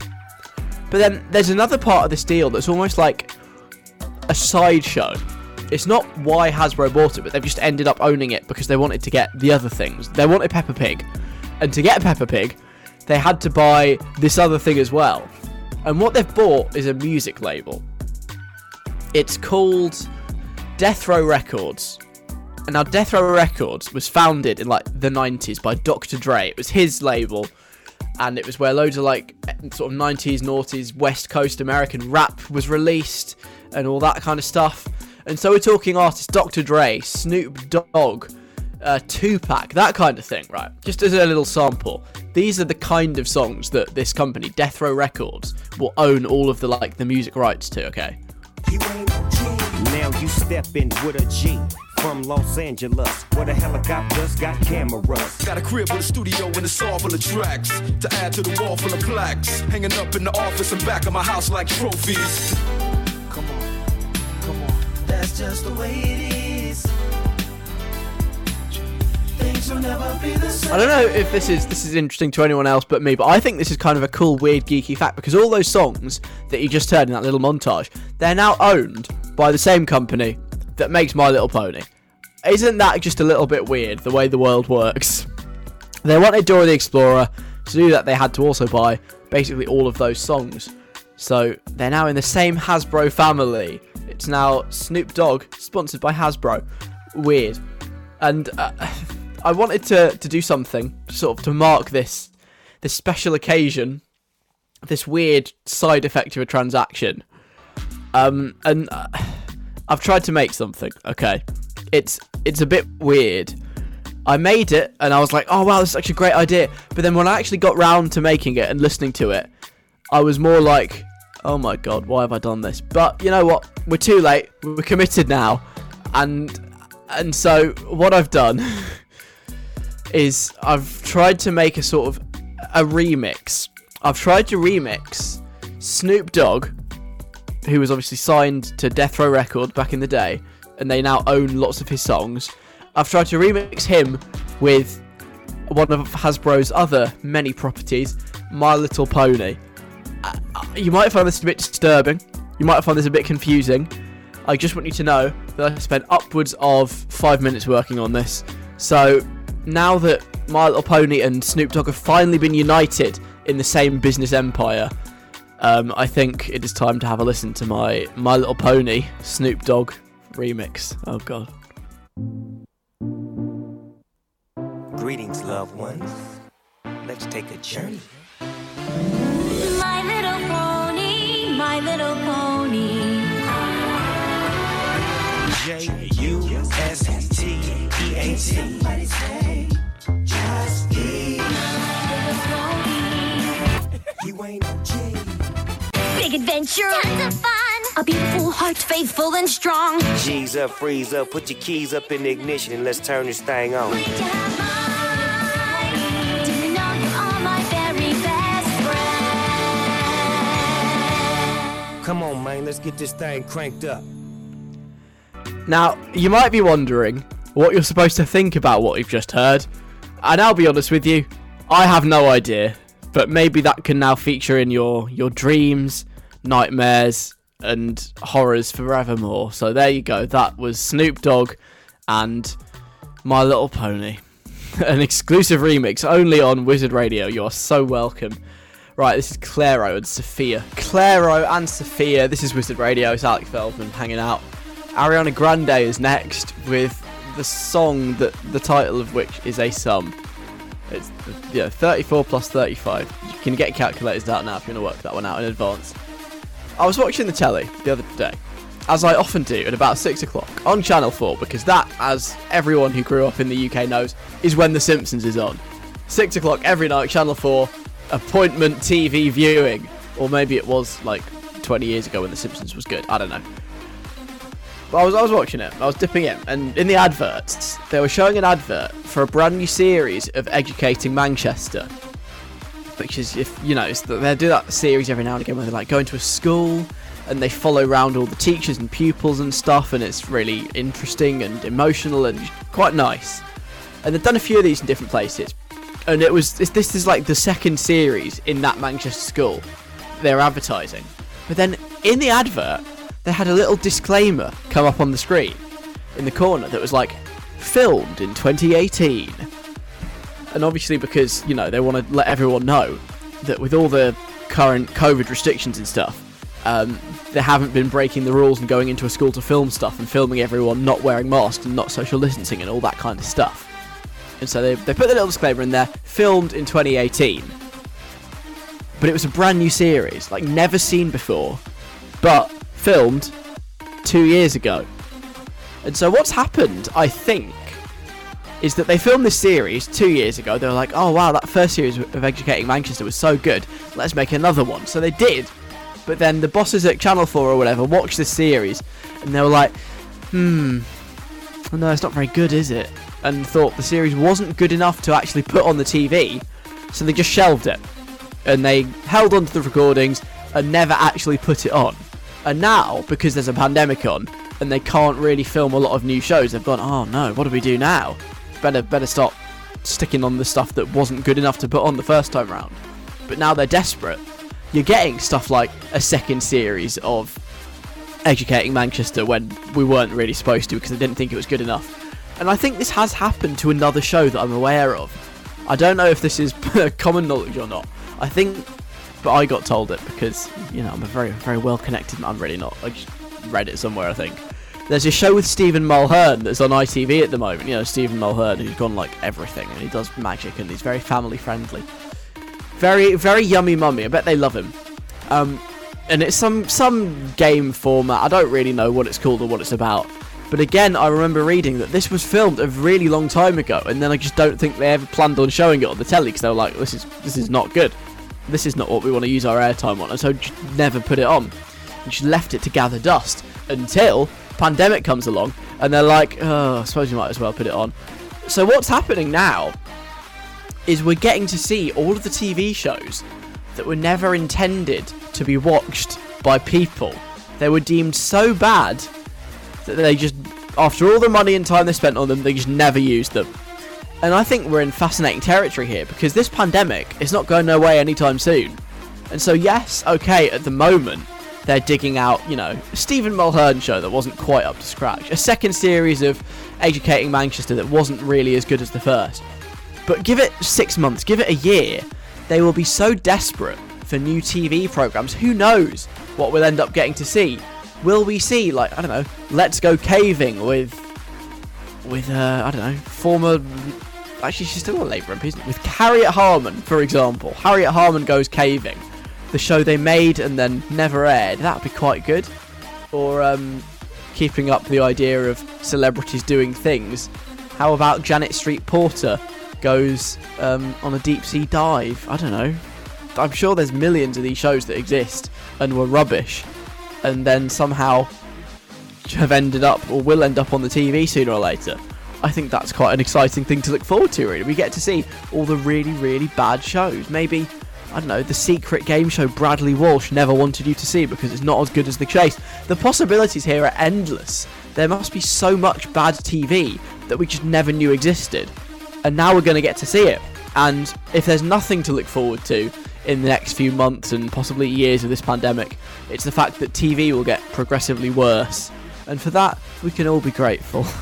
But then there's another part of this deal that's almost like a sideshow. It's not why Hasbro bought it, but they've just ended up owning it because they wanted to get the other things. They wanted Peppa Pig. And to get Peppa Pig, they had to buy this other thing as well. And what they've bought is a music label. It's called Death Row Records. And now Death Row Records was founded in like the 90s by Dr. Dre. It was his label and it was where loads of like sort of 90s noughties West Coast American rap was released and all that kind of stuff. And so we're talking artists Dr. Dre, Snoop Dogg, uh, Tupac, that kind of thing, right? Just as a little sample. These are the kind of songs that this company, Death Row Records, will own all of the like the music rights to. Okay. Now you step in with a G from Los Angeles, where the helicopters got cameras. Got a crib with a studio and it's all full of tracks. To add to the wall full of plaques. Hanging up in the office and back of my house like trophies. Come on, come on, that's just the way it is. Things will never be the same. I don't know if this is this is interesting to anyone else but me, but I think this is kind of a cool, weird, geeky fact because all those songs that you just heard in that little montage, they're now owned by the same company that makes My Little Pony. Isn't that just a little bit weird the way the world works? They wanted Dora the Explorer. To do that, they had to also buy basically all of those songs. So they're now in the same Hasbro family. It's now Snoop Dogg, sponsored by Hasbro. Weird. And uh, I wanted to, to do something sort of to mark this this special occasion, this weird side effect of a transaction. Um, and uh, I've tried to make something. Okay, it's it's a bit weird. I made it and I was like, oh wow, this is such a great idea. But then when I actually got round to making it and listening to it, I was more like, oh my god, why have I done this? But you know what? We're too late. We're committed now, and and so what I've done is I've tried to make a sort of a remix. I've tried to remix Snoop Dogg, who was obviously signed to Death Row Records back in the day, and they now own lots of his songs. I've tried to remix him with one of Hasbro's other many properties, My Little Pony. Uh, you might find this a bit disturbing. You might find this a bit confusing. I just want you to know that I spent upwards of five minutes working on this. So now that My Little Pony and Snoop Dogg have finally been united in the same business empire, um, I think it is time to have a listen to my My Little Pony Snoop Dogg remix. Oh god. Greetings, loved ones. Let's take a journey. My little pony, my little pony. J U S T E A T. Just You ain't no G. Big adventure. Tons of fun. A beautiful heart, faithful and strong. G's up, freeze up, put your keys up in the ignition and let's turn this thing on. Do you know you are my very best friend? Come on, man, let's get this thing cranked up. Now, you might be wondering what you're supposed to think about what you've just heard, and I'll be honest with you, I have no idea. But maybe that can now feature in your your dreams, nightmares, and horrors forevermore. So there you go. That was Snoop Dogg and My Little Pony, an exclusive remix only on Wizard Radio. You are so welcome. Right, this is Clairo and Sofia. Clairo and Sofia. This is Wizard Radio. It's Alec Feldman hanging out. Ariana Grande is next with the song that the title of which is a sum. It's yeah, 34 plus 35. You can get calculators out now if you want to work that one out in advance. I was watching the telly the other day, as I often do at about 6 o'clock on Channel 4, because that, as everyone who grew up in the UK knows, is when The Simpsons is on. 6 o'clock every night, Channel 4, appointment TV viewing. Or maybe it was like 20 years ago when The Simpsons was good. I don't know. But I was, I was watching it, I was dipping in, and in the adverts, they were showing an advert for a brand new series of Educating Manchester. Is, if you know, they do that series every now and again where they like go into a school and they follow around all the teachers and pupils and stuff, and it's really interesting and emotional and quite nice. And they've done a few of these in different places, and it was this is like the second series in that Manchester school they're advertising. But then in the advert, they had a little disclaimer come up on the screen in the corner that was like filmed in 2018 and obviously because you know they want to let everyone know that with all the current covid restrictions and stuff um, they haven't been breaking the rules and going into a school to film stuff and filming everyone not wearing masks and not social distancing and all that kind of stuff and so they, they put the little disclaimer in there filmed in 2018 but it was a brand new series like never seen before but filmed two years ago. And so what's happened, I think, is that they filmed this series two years ago. They were like, oh wow, that first series of Educating Manchester was so good. Let's make another one. So they did. But then the bosses at Channel 4 or whatever watched this series and they were like, hmm, no, it's not very good, is it? And thought the series wasn't good enough to actually put on the TV. So they just shelved it. And they held on to the recordings and never actually put it on. And now, because there's a pandemic on and they can't really film a lot of new shows, they've gone, oh no, what do we do now? Better, better stop sticking on the stuff that wasn't good enough to put on the first time round. But now they're desperate. You're getting stuff like a second series of Educating Manchester when we weren't really supposed to because they didn't think it was good enough. And I think this has happened to another show that I'm aware of. I don't know if this is common knowledge or not. I think but I got told it because you know I'm a very very well connected. I'm really not. I just read it somewhere. I think there's a show with Stephen Mulhern that's on ITV at the moment. You know Stephen Mulhern, who's gone like everything, and he does magic, and he's very family friendly, very very yummy mummy. I bet they love him. Um, and it's some some game format. I don't really know what it's called or what it's about. But again, I remember reading that this was filmed a really long time ago, and then I just don't think they ever planned on showing it on the telly because they were like, "This is this is not good." this is not what we want to use our airtime on, and so never put it on. And just left it to gather dust until pandemic comes along, and they're like, oh, I suppose you might as well put it on. So what's happening now is we're getting to see all of the TV shows that were never intended to be watched by people. They were deemed so bad that they just after all the money and time they spent on them, they just never used them. And I think we're in fascinating territory here because this pandemic is not going away anytime soon. And so, yes, okay, at the moment, they're digging out, you know, Stephen Mulhern show that wasn't quite up to scratch, a second series of Educating Manchester that wasn't really as good as the first. But give it six months, give it a year, they will be so desperate for new TV programs. Who knows what we'll end up getting to see? Will we see, like, I don't know, Let's Go Caving with, with, uh, I don't know, former actually she's still a Labour MP, isn't it? With Harriet Harman, for example. Harriet Harman goes caving. The show they made and then never aired. That'd be quite good. Or um, keeping up the idea of celebrities doing things. How about Janet Street Porter goes um, on a deep sea dive? I don't know. I'm sure there's millions of these shows that exist and were rubbish, and then somehow have ended up or will end up on the TV sooner or later. I think that's quite an exciting thing to look forward to, really. We get to see all the really, really bad shows. Maybe, I don't know, the secret game show Bradley Walsh never wanted you to see because it's not as good as The Chase. The possibilities here are endless. There must be so much bad TV that we just never knew existed. And now we're going to get to see it. And if there's nothing to look forward to in the next few months and possibly years of this pandemic, it's the fact that TV will get progressively worse. And for that, we can all be grateful.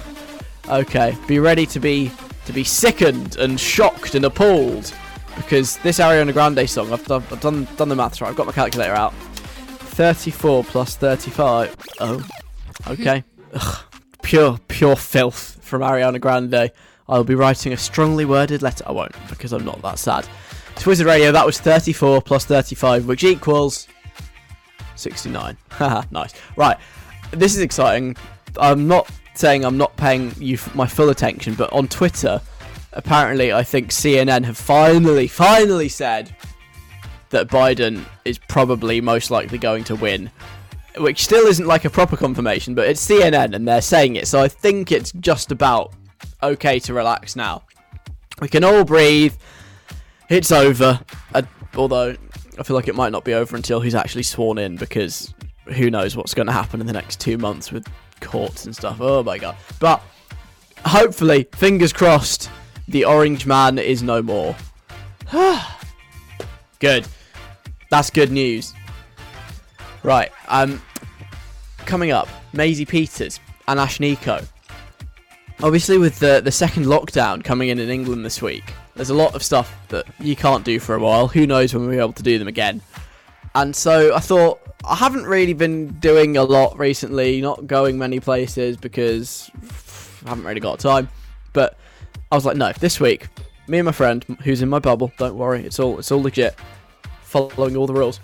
Okay, be ready to be to be sickened and shocked and appalled because this Ariana Grande song, I've, done, I've done done the maths right. I've got my calculator out. 34 plus 35. Oh, okay. Ugh, pure pure filth from Ariana Grande. I'll be writing a strongly worded letter. I won't because I'm not that sad. Wizard Radio. That was 34 plus 35, which equals 69. Haha, nice. Right, this is exciting. I'm not saying I'm not paying you my full attention, but on Twitter, apparently, I think CNN have finally, finally said that Biden is probably most likely going to win. Which still isn't like a proper confirmation, but it's CNN and they're saying it, so I think it's just about okay to relax now. We can all breathe. It's over. Uh, although, I feel like it might not be over until he's actually sworn in because who knows what's going to happen in the next two months with courts and stuff. Oh my god. But hopefully, fingers crossed, the orange man is no more. good. That's good news. Right, um coming up, Maisie Peters and Ashnikko. Obviously with the the second lockdown coming in in England this week, there's a lot of stuff that you can't do for a while. Who knows when we'll be able to do them again. And so I thought I haven't really been doing a lot recently, not going many places because I haven't really got time. But I was like, no, this week, me and my friend, who's in my bubble, don't worry, it's all it's all legit, following all the rules.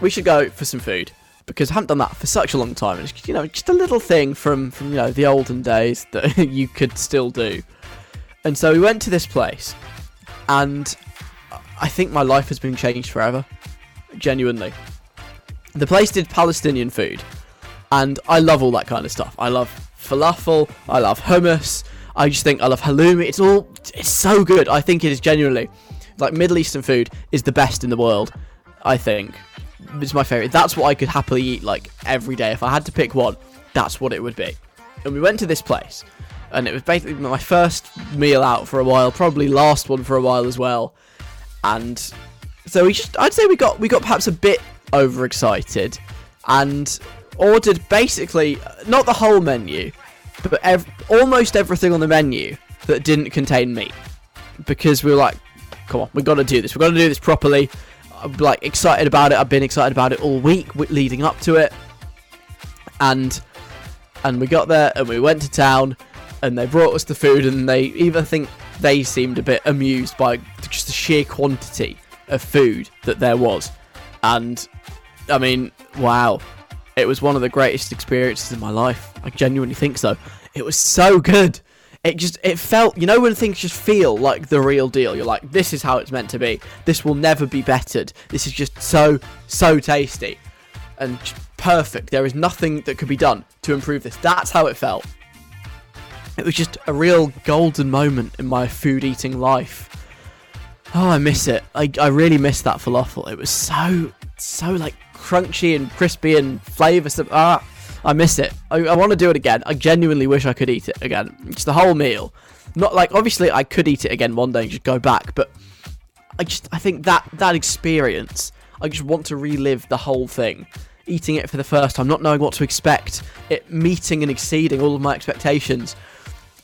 We should go for some food because I haven't done that for such a long time. It's you know just a little thing from from you know the olden days that you could still do. And so we went to this place, and I think my life has been changed forever, genuinely the place did Palestinian food, and I love all that kind of stuff. I love falafel, I love hummus, I just think I love halloumi. It's all it's so good. I think it is genuinely like Middle Eastern food is the best in the world. I think it's my favorite. That's what I could happily eat like every day if I had to pick one. That's what it would be. And we went to this place, and it was basically my first meal out for a while, probably last one for a while as well. And so we just, I'd say we got we got perhaps a bit overexcited and ordered basically uh, not the whole menu, but ev- almost everything on the menu that didn't contain meat because we were like, come on, we've got to do this. We've got to do this properly. I'm like excited about it. I've been excited about it all week leading up to it, and and we got there and we went to town and they brought us the food and they even think they seemed a bit amused by just the sheer quantity of food that there was and I mean, wow. It was one of the greatest experiences in my life. I genuinely think so. It was so good. It just it felt, you know when things just feel like the real deal. You're like this is how it's meant to be. This will never be bettered. This is just so so tasty and perfect. There is nothing that could be done to improve this. That's how it felt. It was just a real golden moment in my food eating life. Oh, I miss it. I, I really miss that falafel. It was so, so like crunchy and crispy and flavoursome. Ah, I miss it. I, I want to do it again. I genuinely wish I could eat it again. Just the whole meal. Not like obviously I could eat it again one day and just go back, but I just I think that that experience. I just want to relive the whole thing. Eating it for the first time, not knowing what to expect, it meeting and exceeding all of my expectations.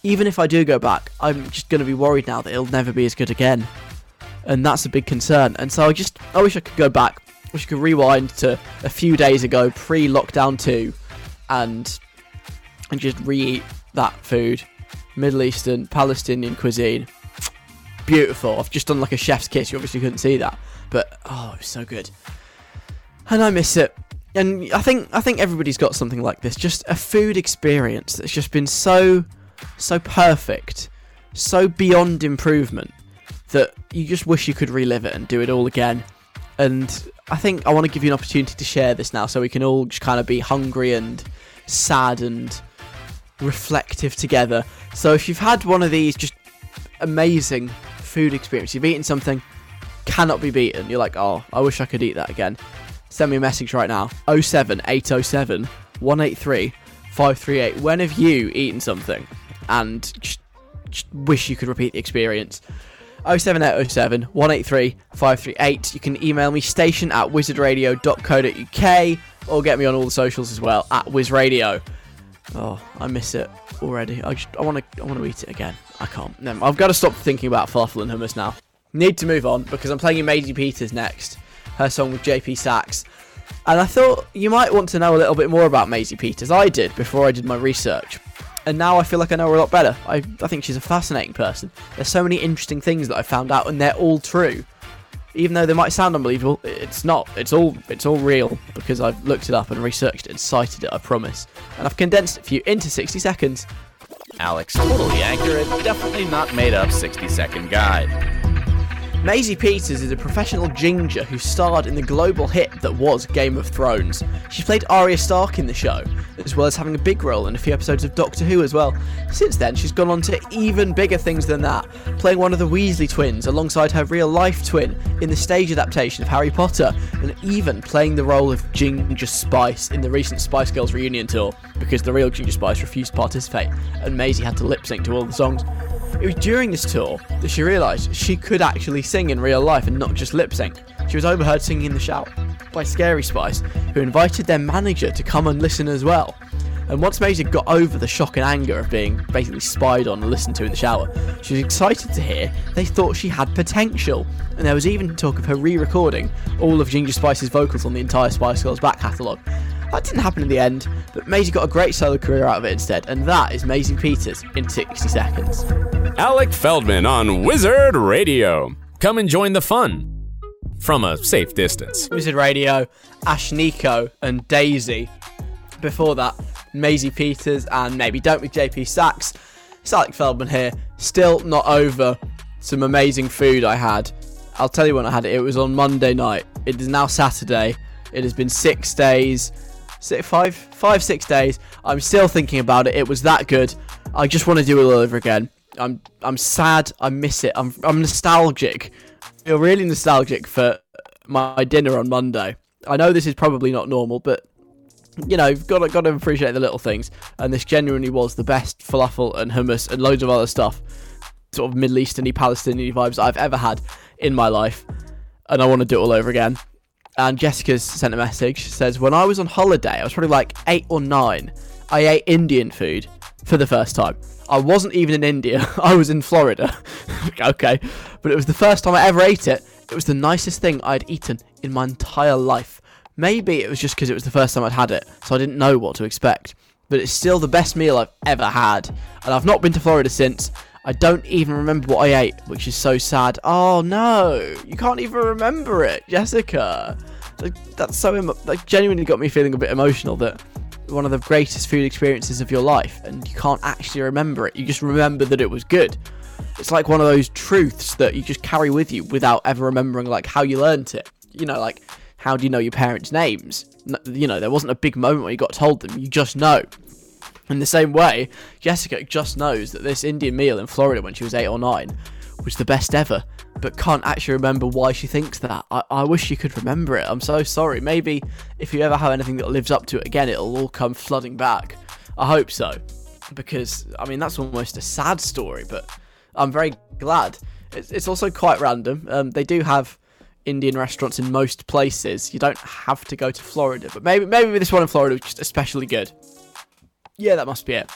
Even if I do go back, I'm just going to be worried now that it'll never be as good again. And that's a big concern. And so I just, I wish I could go back. Wish I could rewind to a few days ago, pre lockdown 2, and, and just re eat that food. Middle Eastern, Palestinian cuisine. Beautiful. I've just done like a chef's kiss. You obviously couldn't see that. But, oh, it was so good. And I miss it and I think I think everybody's got something like this. Just a food experience that's just been so so perfect, so beyond improvement that you just wish you could relive it and do it all again. And I think I want to give you an opportunity to share this now, so we can all just kind of be hungry and sad and reflective together. So if you've had one of these just amazing food experiences, you've eaten something cannot be beaten. You're like, oh, I wish I could eat that again send me a message right now 07807 183 538. When have you eaten something and just, just wish you could repeat the experience? 07807 183 538. You can email me station at wizardradio.co.uk or get me on all the socials as well at wizradio. Oh, I miss it already. I just I want to I want to eat it again. I can't. No, I've got to stop thinking about falafel and hummus now. Need to move on because I'm playing Maisie Peters next her song with JP Saxe. And I thought you might want to know a little bit more about Maisie Peters. I did before I did my research. And now I feel like I know her a lot better. I, I think she's a fascinating person. There's so many interesting things that I found out, and they're all true. Even though they might sound unbelievable, it's not. It's all it's all real because I've looked it up and researched it and cited it. I promise. And I've condensed it for you into 60 seconds. Alec's, totally accurate. Definitely not made up 60 second guide. Maisie Peters is a professional ginger who starred in the global hit that was Game of Thrones. She played Arya Stark in the show, as well as having a big role in a few episodes of Doctor Who as well. Since then, she's gone on to even bigger things than that, playing one of the Weasley twins alongside her real life twin in the stage adaptation of Harry Potter, and even playing the role of Ginger Spice in the recent Spice Girls reunion tour, because the real Ginger Spice refused to participate, and Maisie had to lip sync to all the songs. It was during this tour that she realised she could actually sing in real life and not just lip sync. She was overheard singing in the shower by Scary Spice, who invited their manager to come and listen as well. And once Maisie got over the shock and anger of being basically spied on and listened to in the shower, she was excited to hear they thought she had potential. And there was even talk of her re recording all of Ginger Spice's vocals on the entire Spice Girls back catalogue. That didn't happen in the end, but Maisie got a great solo career out of it instead, and that is Maisie Peters in 60 seconds. Alec Feldman on Wizard Radio. Come and join the fun from a safe distance. Wizard Radio, Ashnikko, and Daisy. Before that, Maisie Peters and Maybe Don't with JP Saxe. It's Alec Feldman here, still not over some amazing food I had. I'll tell you when I had it. It was on Monday night. It is now Saturday. It has been six days six, five, five, six days. I'm still thinking about it. It was that good. I just want to do it all over again. I'm I'm sad. I miss it. I'm I'm nostalgic. I feel really nostalgic for my dinner on Monday. I know this is probably not normal, but you know, got to, got to appreciate the little things. And this genuinely was the best falafel and hummus and loads of other stuff, sort of Middle Easterny, Palestinian vibes I've ever had in my life. And I want to do it all over again. And Jessica's sent a message. She Says when I was on holiday, I was probably like eight or nine. I ate Indian food for the first time. I wasn't even in India. I was in Florida. okay, but it was the first time I ever ate it. It was the nicest thing I'd eaten in my entire life. Maybe it was just because it was the first time I'd had it, so I didn't know what to expect. But it's still the best meal I've ever had, and I've not been to Florida since. I don't even remember what I ate, which is so sad. Oh no, you can't even remember it, Jessica. Like, that's so emo- like genuinely got me feeling a bit emotional that one of the greatest food experiences of your life, and you can't actually remember it. You just remember that it was good. It's like one of those truths that you just carry with you without ever remembering like how you learned it. You know, like how do you know your parents' names? You know, there wasn't a big moment where you got told them. You just know. In the same way, Jessica just knows that this Indian meal in Florida when she was eight or nine was the best ever, but can't actually remember why she thinks that. I, I wish she could remember it. I'm so sorry. Maybe if you ever have anything that lives up to it again, it'll all come flooding back. I hope so, because I mean that's almost a sad story, but I'm very glad. It's, it's also quite random. Um, they do have Indian restaurants in most places. You don't have to go to Florida, but maybe maybe this one in Florida was just especially good. Yeah, that must be it.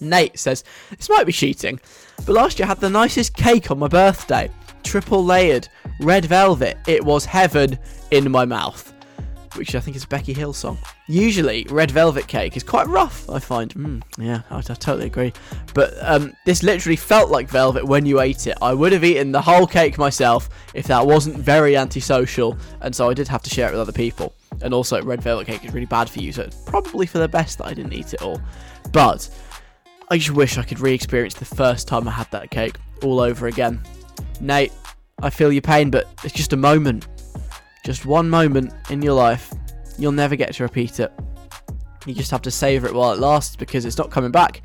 Nate says, This might be cheating, but last year I had the nicest cake on my birthday. Triple layered, red velvet. It was heaven in my mouth. Which I think is Becky Hill song. Usually, red velvet cake is quite rough, I find. Mm, yeah, I, I, totally agree. But um, this literally felt like velvet when you ate it. I would have eaten the whole cake myself if that wasn't very antisocial, and so I did have to share it with other people. And also, red velvet cake is really bad for you, so it's probably for the best that I didn't eat it all. But I just wish I could re experience the first time I had that cake all over again. Nate, I feel your pain, but it's just a moment. Just one moment in your life. You'll never get to repeat it. You just have to savour it while it lasts because it's not coming back.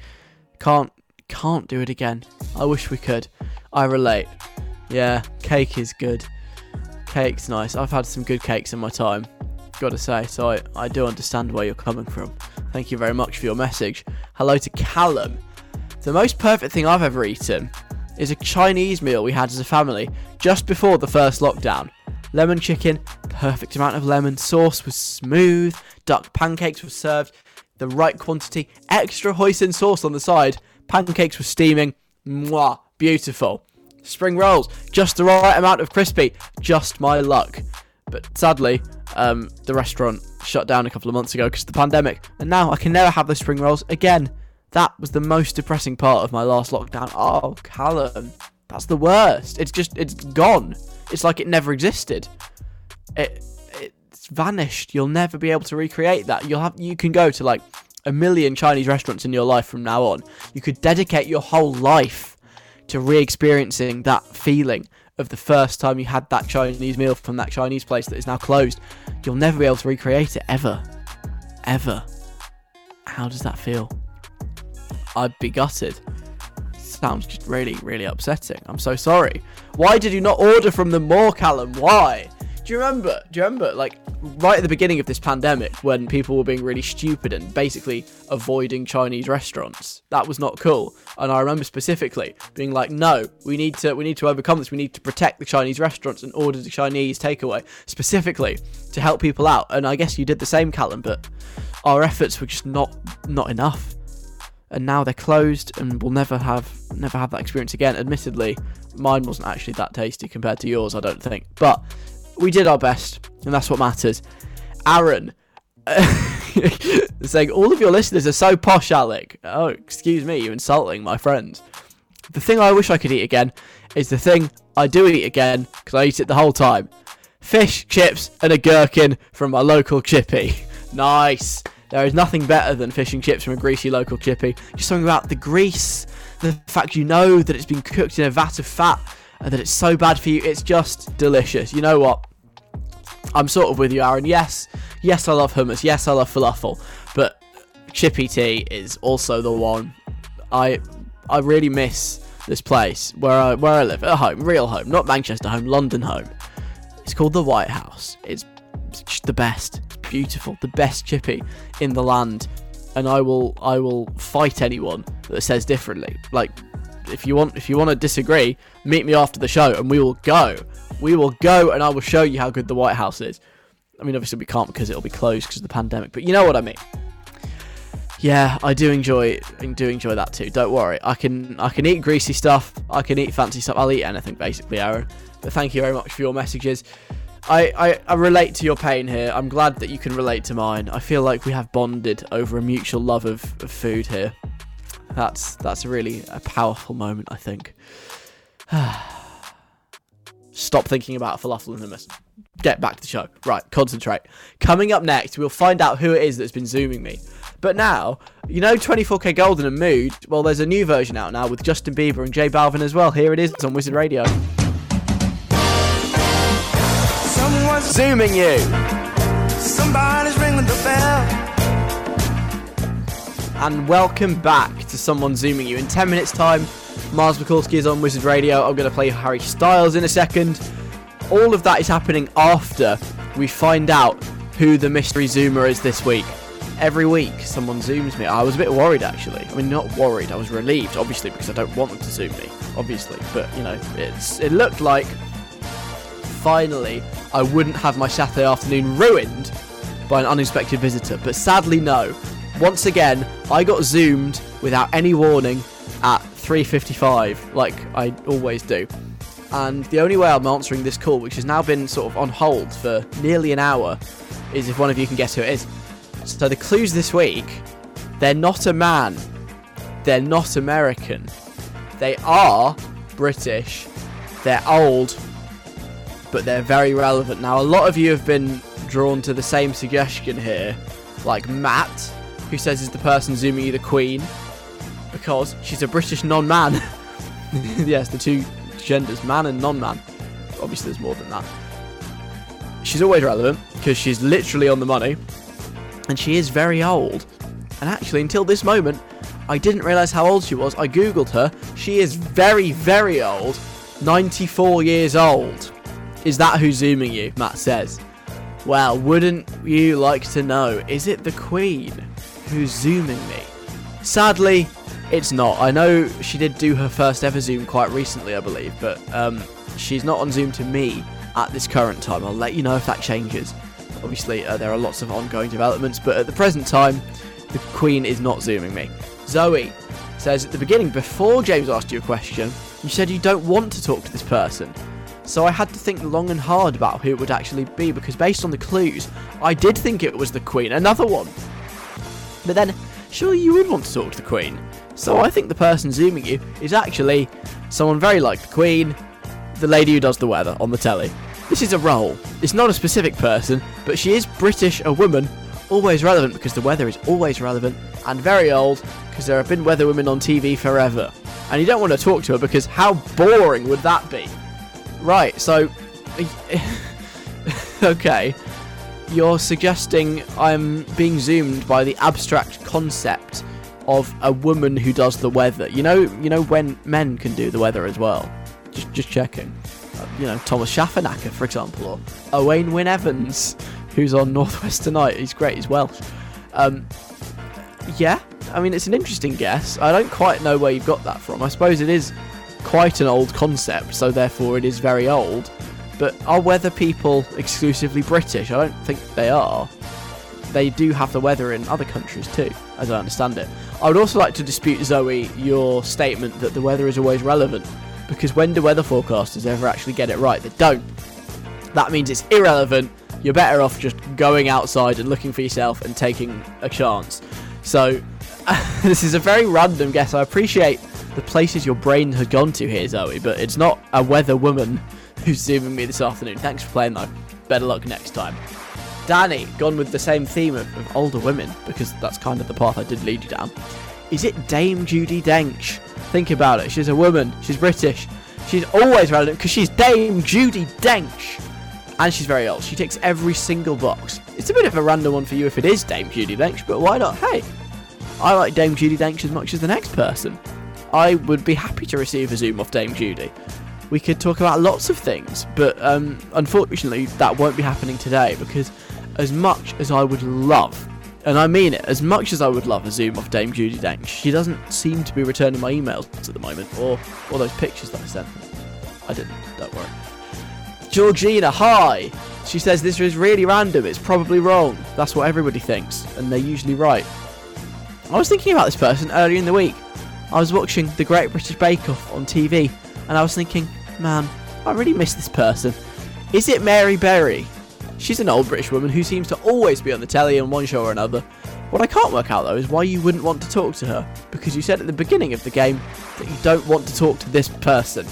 Can't can't do it again. I wish we could. I relate. Yeah, cake is good. Cake's nice. I've had some good cakes in my time. Gotta say, so I, I do understand where you're coming from. Thank you very much for your message. Hello to Callum. The most perfect thing I've ever eaten is a Chinese meal we had as a family just before the first lockdown. Lemon chicken, perfect amount of lemon, sauce was smooth, duck pancakes were served, the right quantity, extra hoisin sauce on the side, pancakes were steaming, mwah, beautiful. Spring rolls, just the right amount of crispy, just my luck. But sadly, um, the restaurant shut down a couple of months ago because of the pandemic, and now I can never have those spring rolls again. That was the most depressing part of my last lockdown. Oh, Callum, that's the worst. It's just, it's gone. It's like it never existed. It, it's vanished. You'll never be able to recreate that. You'll have, you can go to like a million Chinese restaurants in your life from now on. You could dedicate your whole life to re-experiencing that feeling of the first time you had that Chinese meal from that Chinese place that is now closed. You'll never be able to recreate it ever. Ever. How does that feel? I'd be gutted. Sounds just really, really upsetting. I'm so sorry. Why did you not order from them more, Callum? Why? Do you remember? Do you remember, like, right at the beginning of this pandemic when people were being really stupid and basically avoiding Chinese restaurants? That was not cool. And I remember specifically being like, no, we need to we need to overcome this. We need to protect the Chinese restaurants and order the Chinese takeaway specifically to help people out. And I guess you did the same, Callum, but our efforts were just not not enough. And now they're closed and we'll never have never have that experience again. Admittedly, mine wasn't actually that tasty compared to yours, I don't think. But we did our best, and that's what matters. Aaron, saying all of your listeners are so posh, Alec. Oh, excuse me, you're insulting my friends. The thing I wish I could eat again is the thing I do eat again because I eat it the whole time. Fish, chips, and a gherkin from my local chippy. nice. There is nothing better than fish and chips from a greasy local chippy. Just something about the grease, the fact you know that it's been cooked in a vat of fat, and that it's so bad for you. It's just delicious. You know what? I'm sort of with you, Aaron. Yes, yes, I love hummus. Yes, I love falafel. But Chippy Tea is also the one. I I really miss this place where I where I live at home, real home, not Manchester home, London home. It's called the White House. It's the best. Beautiful, the best chippy in the land. And I will I will fight anyone that says differently. Like if you want if you want to disagree, meet me after the show and we will go. We will go and I will show you how good the White House is. I mean, obviously we can't because it'll be closed because of the pandemic, but you know what I mean. Yeah, I do enjoy do enjoy that too. Don't worry, I can I can eat greasy stuff. I can eat fancy stuff. I'll eat anything basically, Aaron. But thank you very much for your messages. I, I, I relate to your pain here. I'm glad that you can relate to mine. I feel like we have bonded over a mutual love of, of food here. That's that's really a powerful moment, I think. Stop thinking about falafel and hummus. Get back to the show. Right, concentrate. Coming up next, we'll find out who it is that's been zooming me. But now, you know 24kGoldn and Mood? Well, there's a new version out now with Justin Bieber and J Balvin as well. Here it is it's on Wizard Radio. Someone's zooming you. Somebody's ringing the bell and welcome back to Someone Zooming You. In 10 minutes' time, Mars Mikulski is on Wizard Radio. I'm going to play Harry Styles in a second. All of that is happening after we find out who the mystery Zoomer is this week. Every week, someone zooms me. I was a bit worried actually. I mean, not worried. I was relieved, obviously, because I don't want them to zoom me, obviously. But you know, it's it looked like finally I wouldn't have my Saturday afternoon ruined by an unexpected visitor. But sadly, no. Once again, I got zoomed without any warning at 3:55, like I always do. And the only way I'm answering this call, which has now been sort of on hold for nearly an hour, is if one of you can guess who it is. So the clues this week, they're not a man, they're not American, they are British, they're old, but they're very relevant. Now, a lot of you have been drawn to the same suggestion here, like Matt, who says is the person zooming you the Queen, because she's a British non-man. yes, the two genders, man and non-man. Obviously, there's more than that. She's always relevant because she's literally on the money, and she is very old. And actually, until this moment, I didn't realise how old she was. I googled her. She is very, very old. 94 years old. Is that who's zooming you? Matt says. Well, wouldn't you like to know? Is it the Queen who's zooming me? Sadly, it's not. I know she did do her first ever Zoom quite recently, I believe, but um, she's not on Zoom to me at this current time. I'll let you know if that changes. Obviously, uh, there are lots of ongoing developments, but at the present time, the Queen is not Zooming me. Zoe says at the beginning, before James asked you a question, you said you don't want to talk to this person. So I had to think long and hard about who it would actually be because based on the clues, I did think it was the Queen, another one. But then, surely you would want to talk to the Queen. So I think the person zooming you is actually someone very like the Queen, the lady who does the weather on the telly. This is a role. It's not a specific person, but she is British, a woman, always relevant because the weather is always relevant, and very old because there have been weather women on TV forever. And you don't want to talk to her because how boring would that be? Right, so. okay. You're suggesting I'm being zoomed by the abstract concept of a woman who does the weather. You know, you know when men can do the weather as well. Just, just checking. Uh, you know, Thomas Schafernaker, for example, or Owain Wyn Evans, who's on Northwest tonight. He's great. He's Welsh. Um, yeah, I mean, it's an interesting guess. I don't quite know where you've got that from. I suppose it is quite an old concept, so therefore it is very old. But are weather people exclusively British? I don't think they are. They do have the weather in other countries too, as I understand it. I would also like to dispute, Zoe, your statement that the weather is always relevant, because when do weather forecasters ever actually get it right? They don't. That means it's irrelevant. You're better off just going outside and looking for yourself and taking a chance. So, this is a very random guess. I appreciate the places your brain has gone to here, Zoe, but it's not a weather woman who's zooming me this afternoon. Thanks for playing, though. Better luck next time. Danny, gone with the same theme of, of older women, because that's kind of the path I did lead you down. Is it Dame Judi Dench? Think about it. She's a woman. She's British. She's always relevant because she's Dame Judi Dench. And she's very old. She ticks every single box. It's a bit of a random one for you if it is Dame Judi Dench, but why not? Hey, I like Dame Judi Dench as much as the next person. I would be happy to receive a Zoom off Dame Judy. we could talk about lots of things, but um, unfortunately, that won't be happening today because, as much as I would love, and I mean it, as much as I would love a zoom off Dame Judi Dench, she doesn't seem to be returning my emails at the moment, or or those pictures that I sent. I didn't. Don't worry. Georgina, hi. She says this is really random. It's probably wrong. That's what everybody thinks, and they're usually right. I was thinking about this person earlier in the week. I was watching The Great British Bake Off on TV, and I was thinking, man, I really miss this person. Is it Mary Berry? She's an old British woman who seems to always be on the telly in one show or another. What I can't work out though is why you wouldn't want to talk to her, because you said at the beginning of the game that you don't want to talk to this person.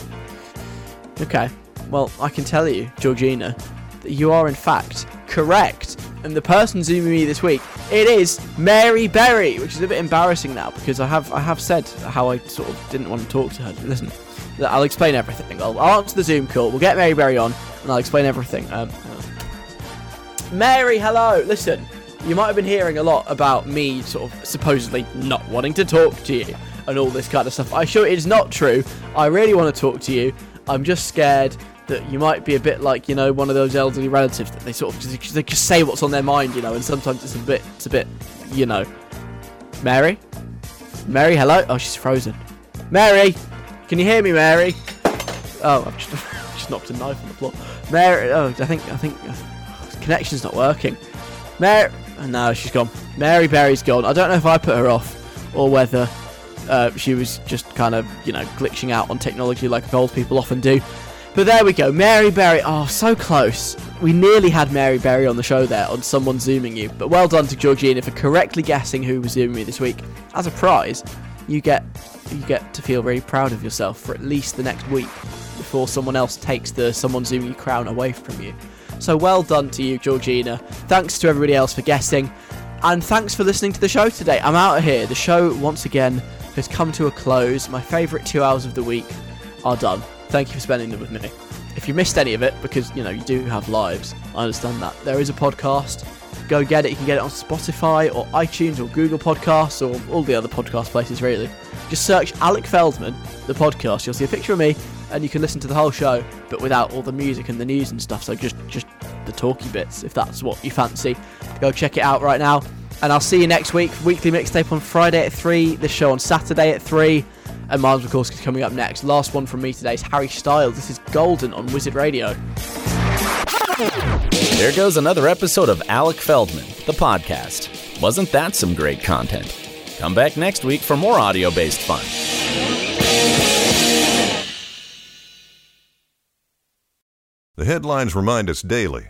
Okay, well, I can tell you, Georgina, that you are in fact correct. And the person zooming me this week, it is Mary Berry, which is a bit embarrassing now because I have I have said how I sort of didn't want to talk to her. Listen, I'll explain everything. I'll, I'll answer the Zoom call. We'll get Mary Berry on, and I'll explain everything. Um, Mary, hello. Listen, you might have been hearing a lot about me sort of supposedly not wanting to talk to you and all this kind of stuff. I sure it is not true. I really want to talk to you. I'm just scared that you might be a bit like you know one of those elderly relatives that they sort of just, they just say what's on their mind, you know, and sometimes it's a bit it's a bit you know. Mary, Mary, hello. Oh, she's frozen. Mary, can you hear me, Mary? Oh, I've just, just knocked a knife on the floor. Mary, oh, I think I think uh, connection's not working. Mary, oh, no, she's gone. Mary Berry's gone. I don't know if I put her off or whether uh, she was just kind of, you know, glitching out on technology like old people often do. But there we go, Mary Berry. Oh, so close. We nearly had Mary Berry on the show there on someone zooming you. But well done to Georgina for correctly guessing who was zooming me this week. As a prize, you get you get to feel very proud of yourself for at least the next week before someone else takes the someone zooming you crown away from you. So well done to you, Georgina. Thanks to everybody else for guessing. And thanks for listening to the show today. I'm out of here. The show, once again, has come to a close. My favourite two hours of the week are done. Thank you for spending them with me. If you missed any of it, because, you know, you do have lives, I understand that. There is a podcast. Go get it. You can get it on Spotify or iTunes or Google Podcasts or all the other podcast places, really. Just search Alec Feldman, the podcast. You'll see a picture of me and you can listen to the whole show, but without all the music and the news and stuff. So just just the talky bits, if that's what you fancy. Go check it out right now. And I'll see you next week. Weekly mixtape on Friday at 3, the show on Saturday at 3. And Miles McCorsky coming up next. Last one from me today is Harry Styles. This is Golden on Wizard Radio. There goes another episode of Alec Feldman, the podcast. Wasn't that some great content? Come back next week for more audio based fun. The headlines remind us daily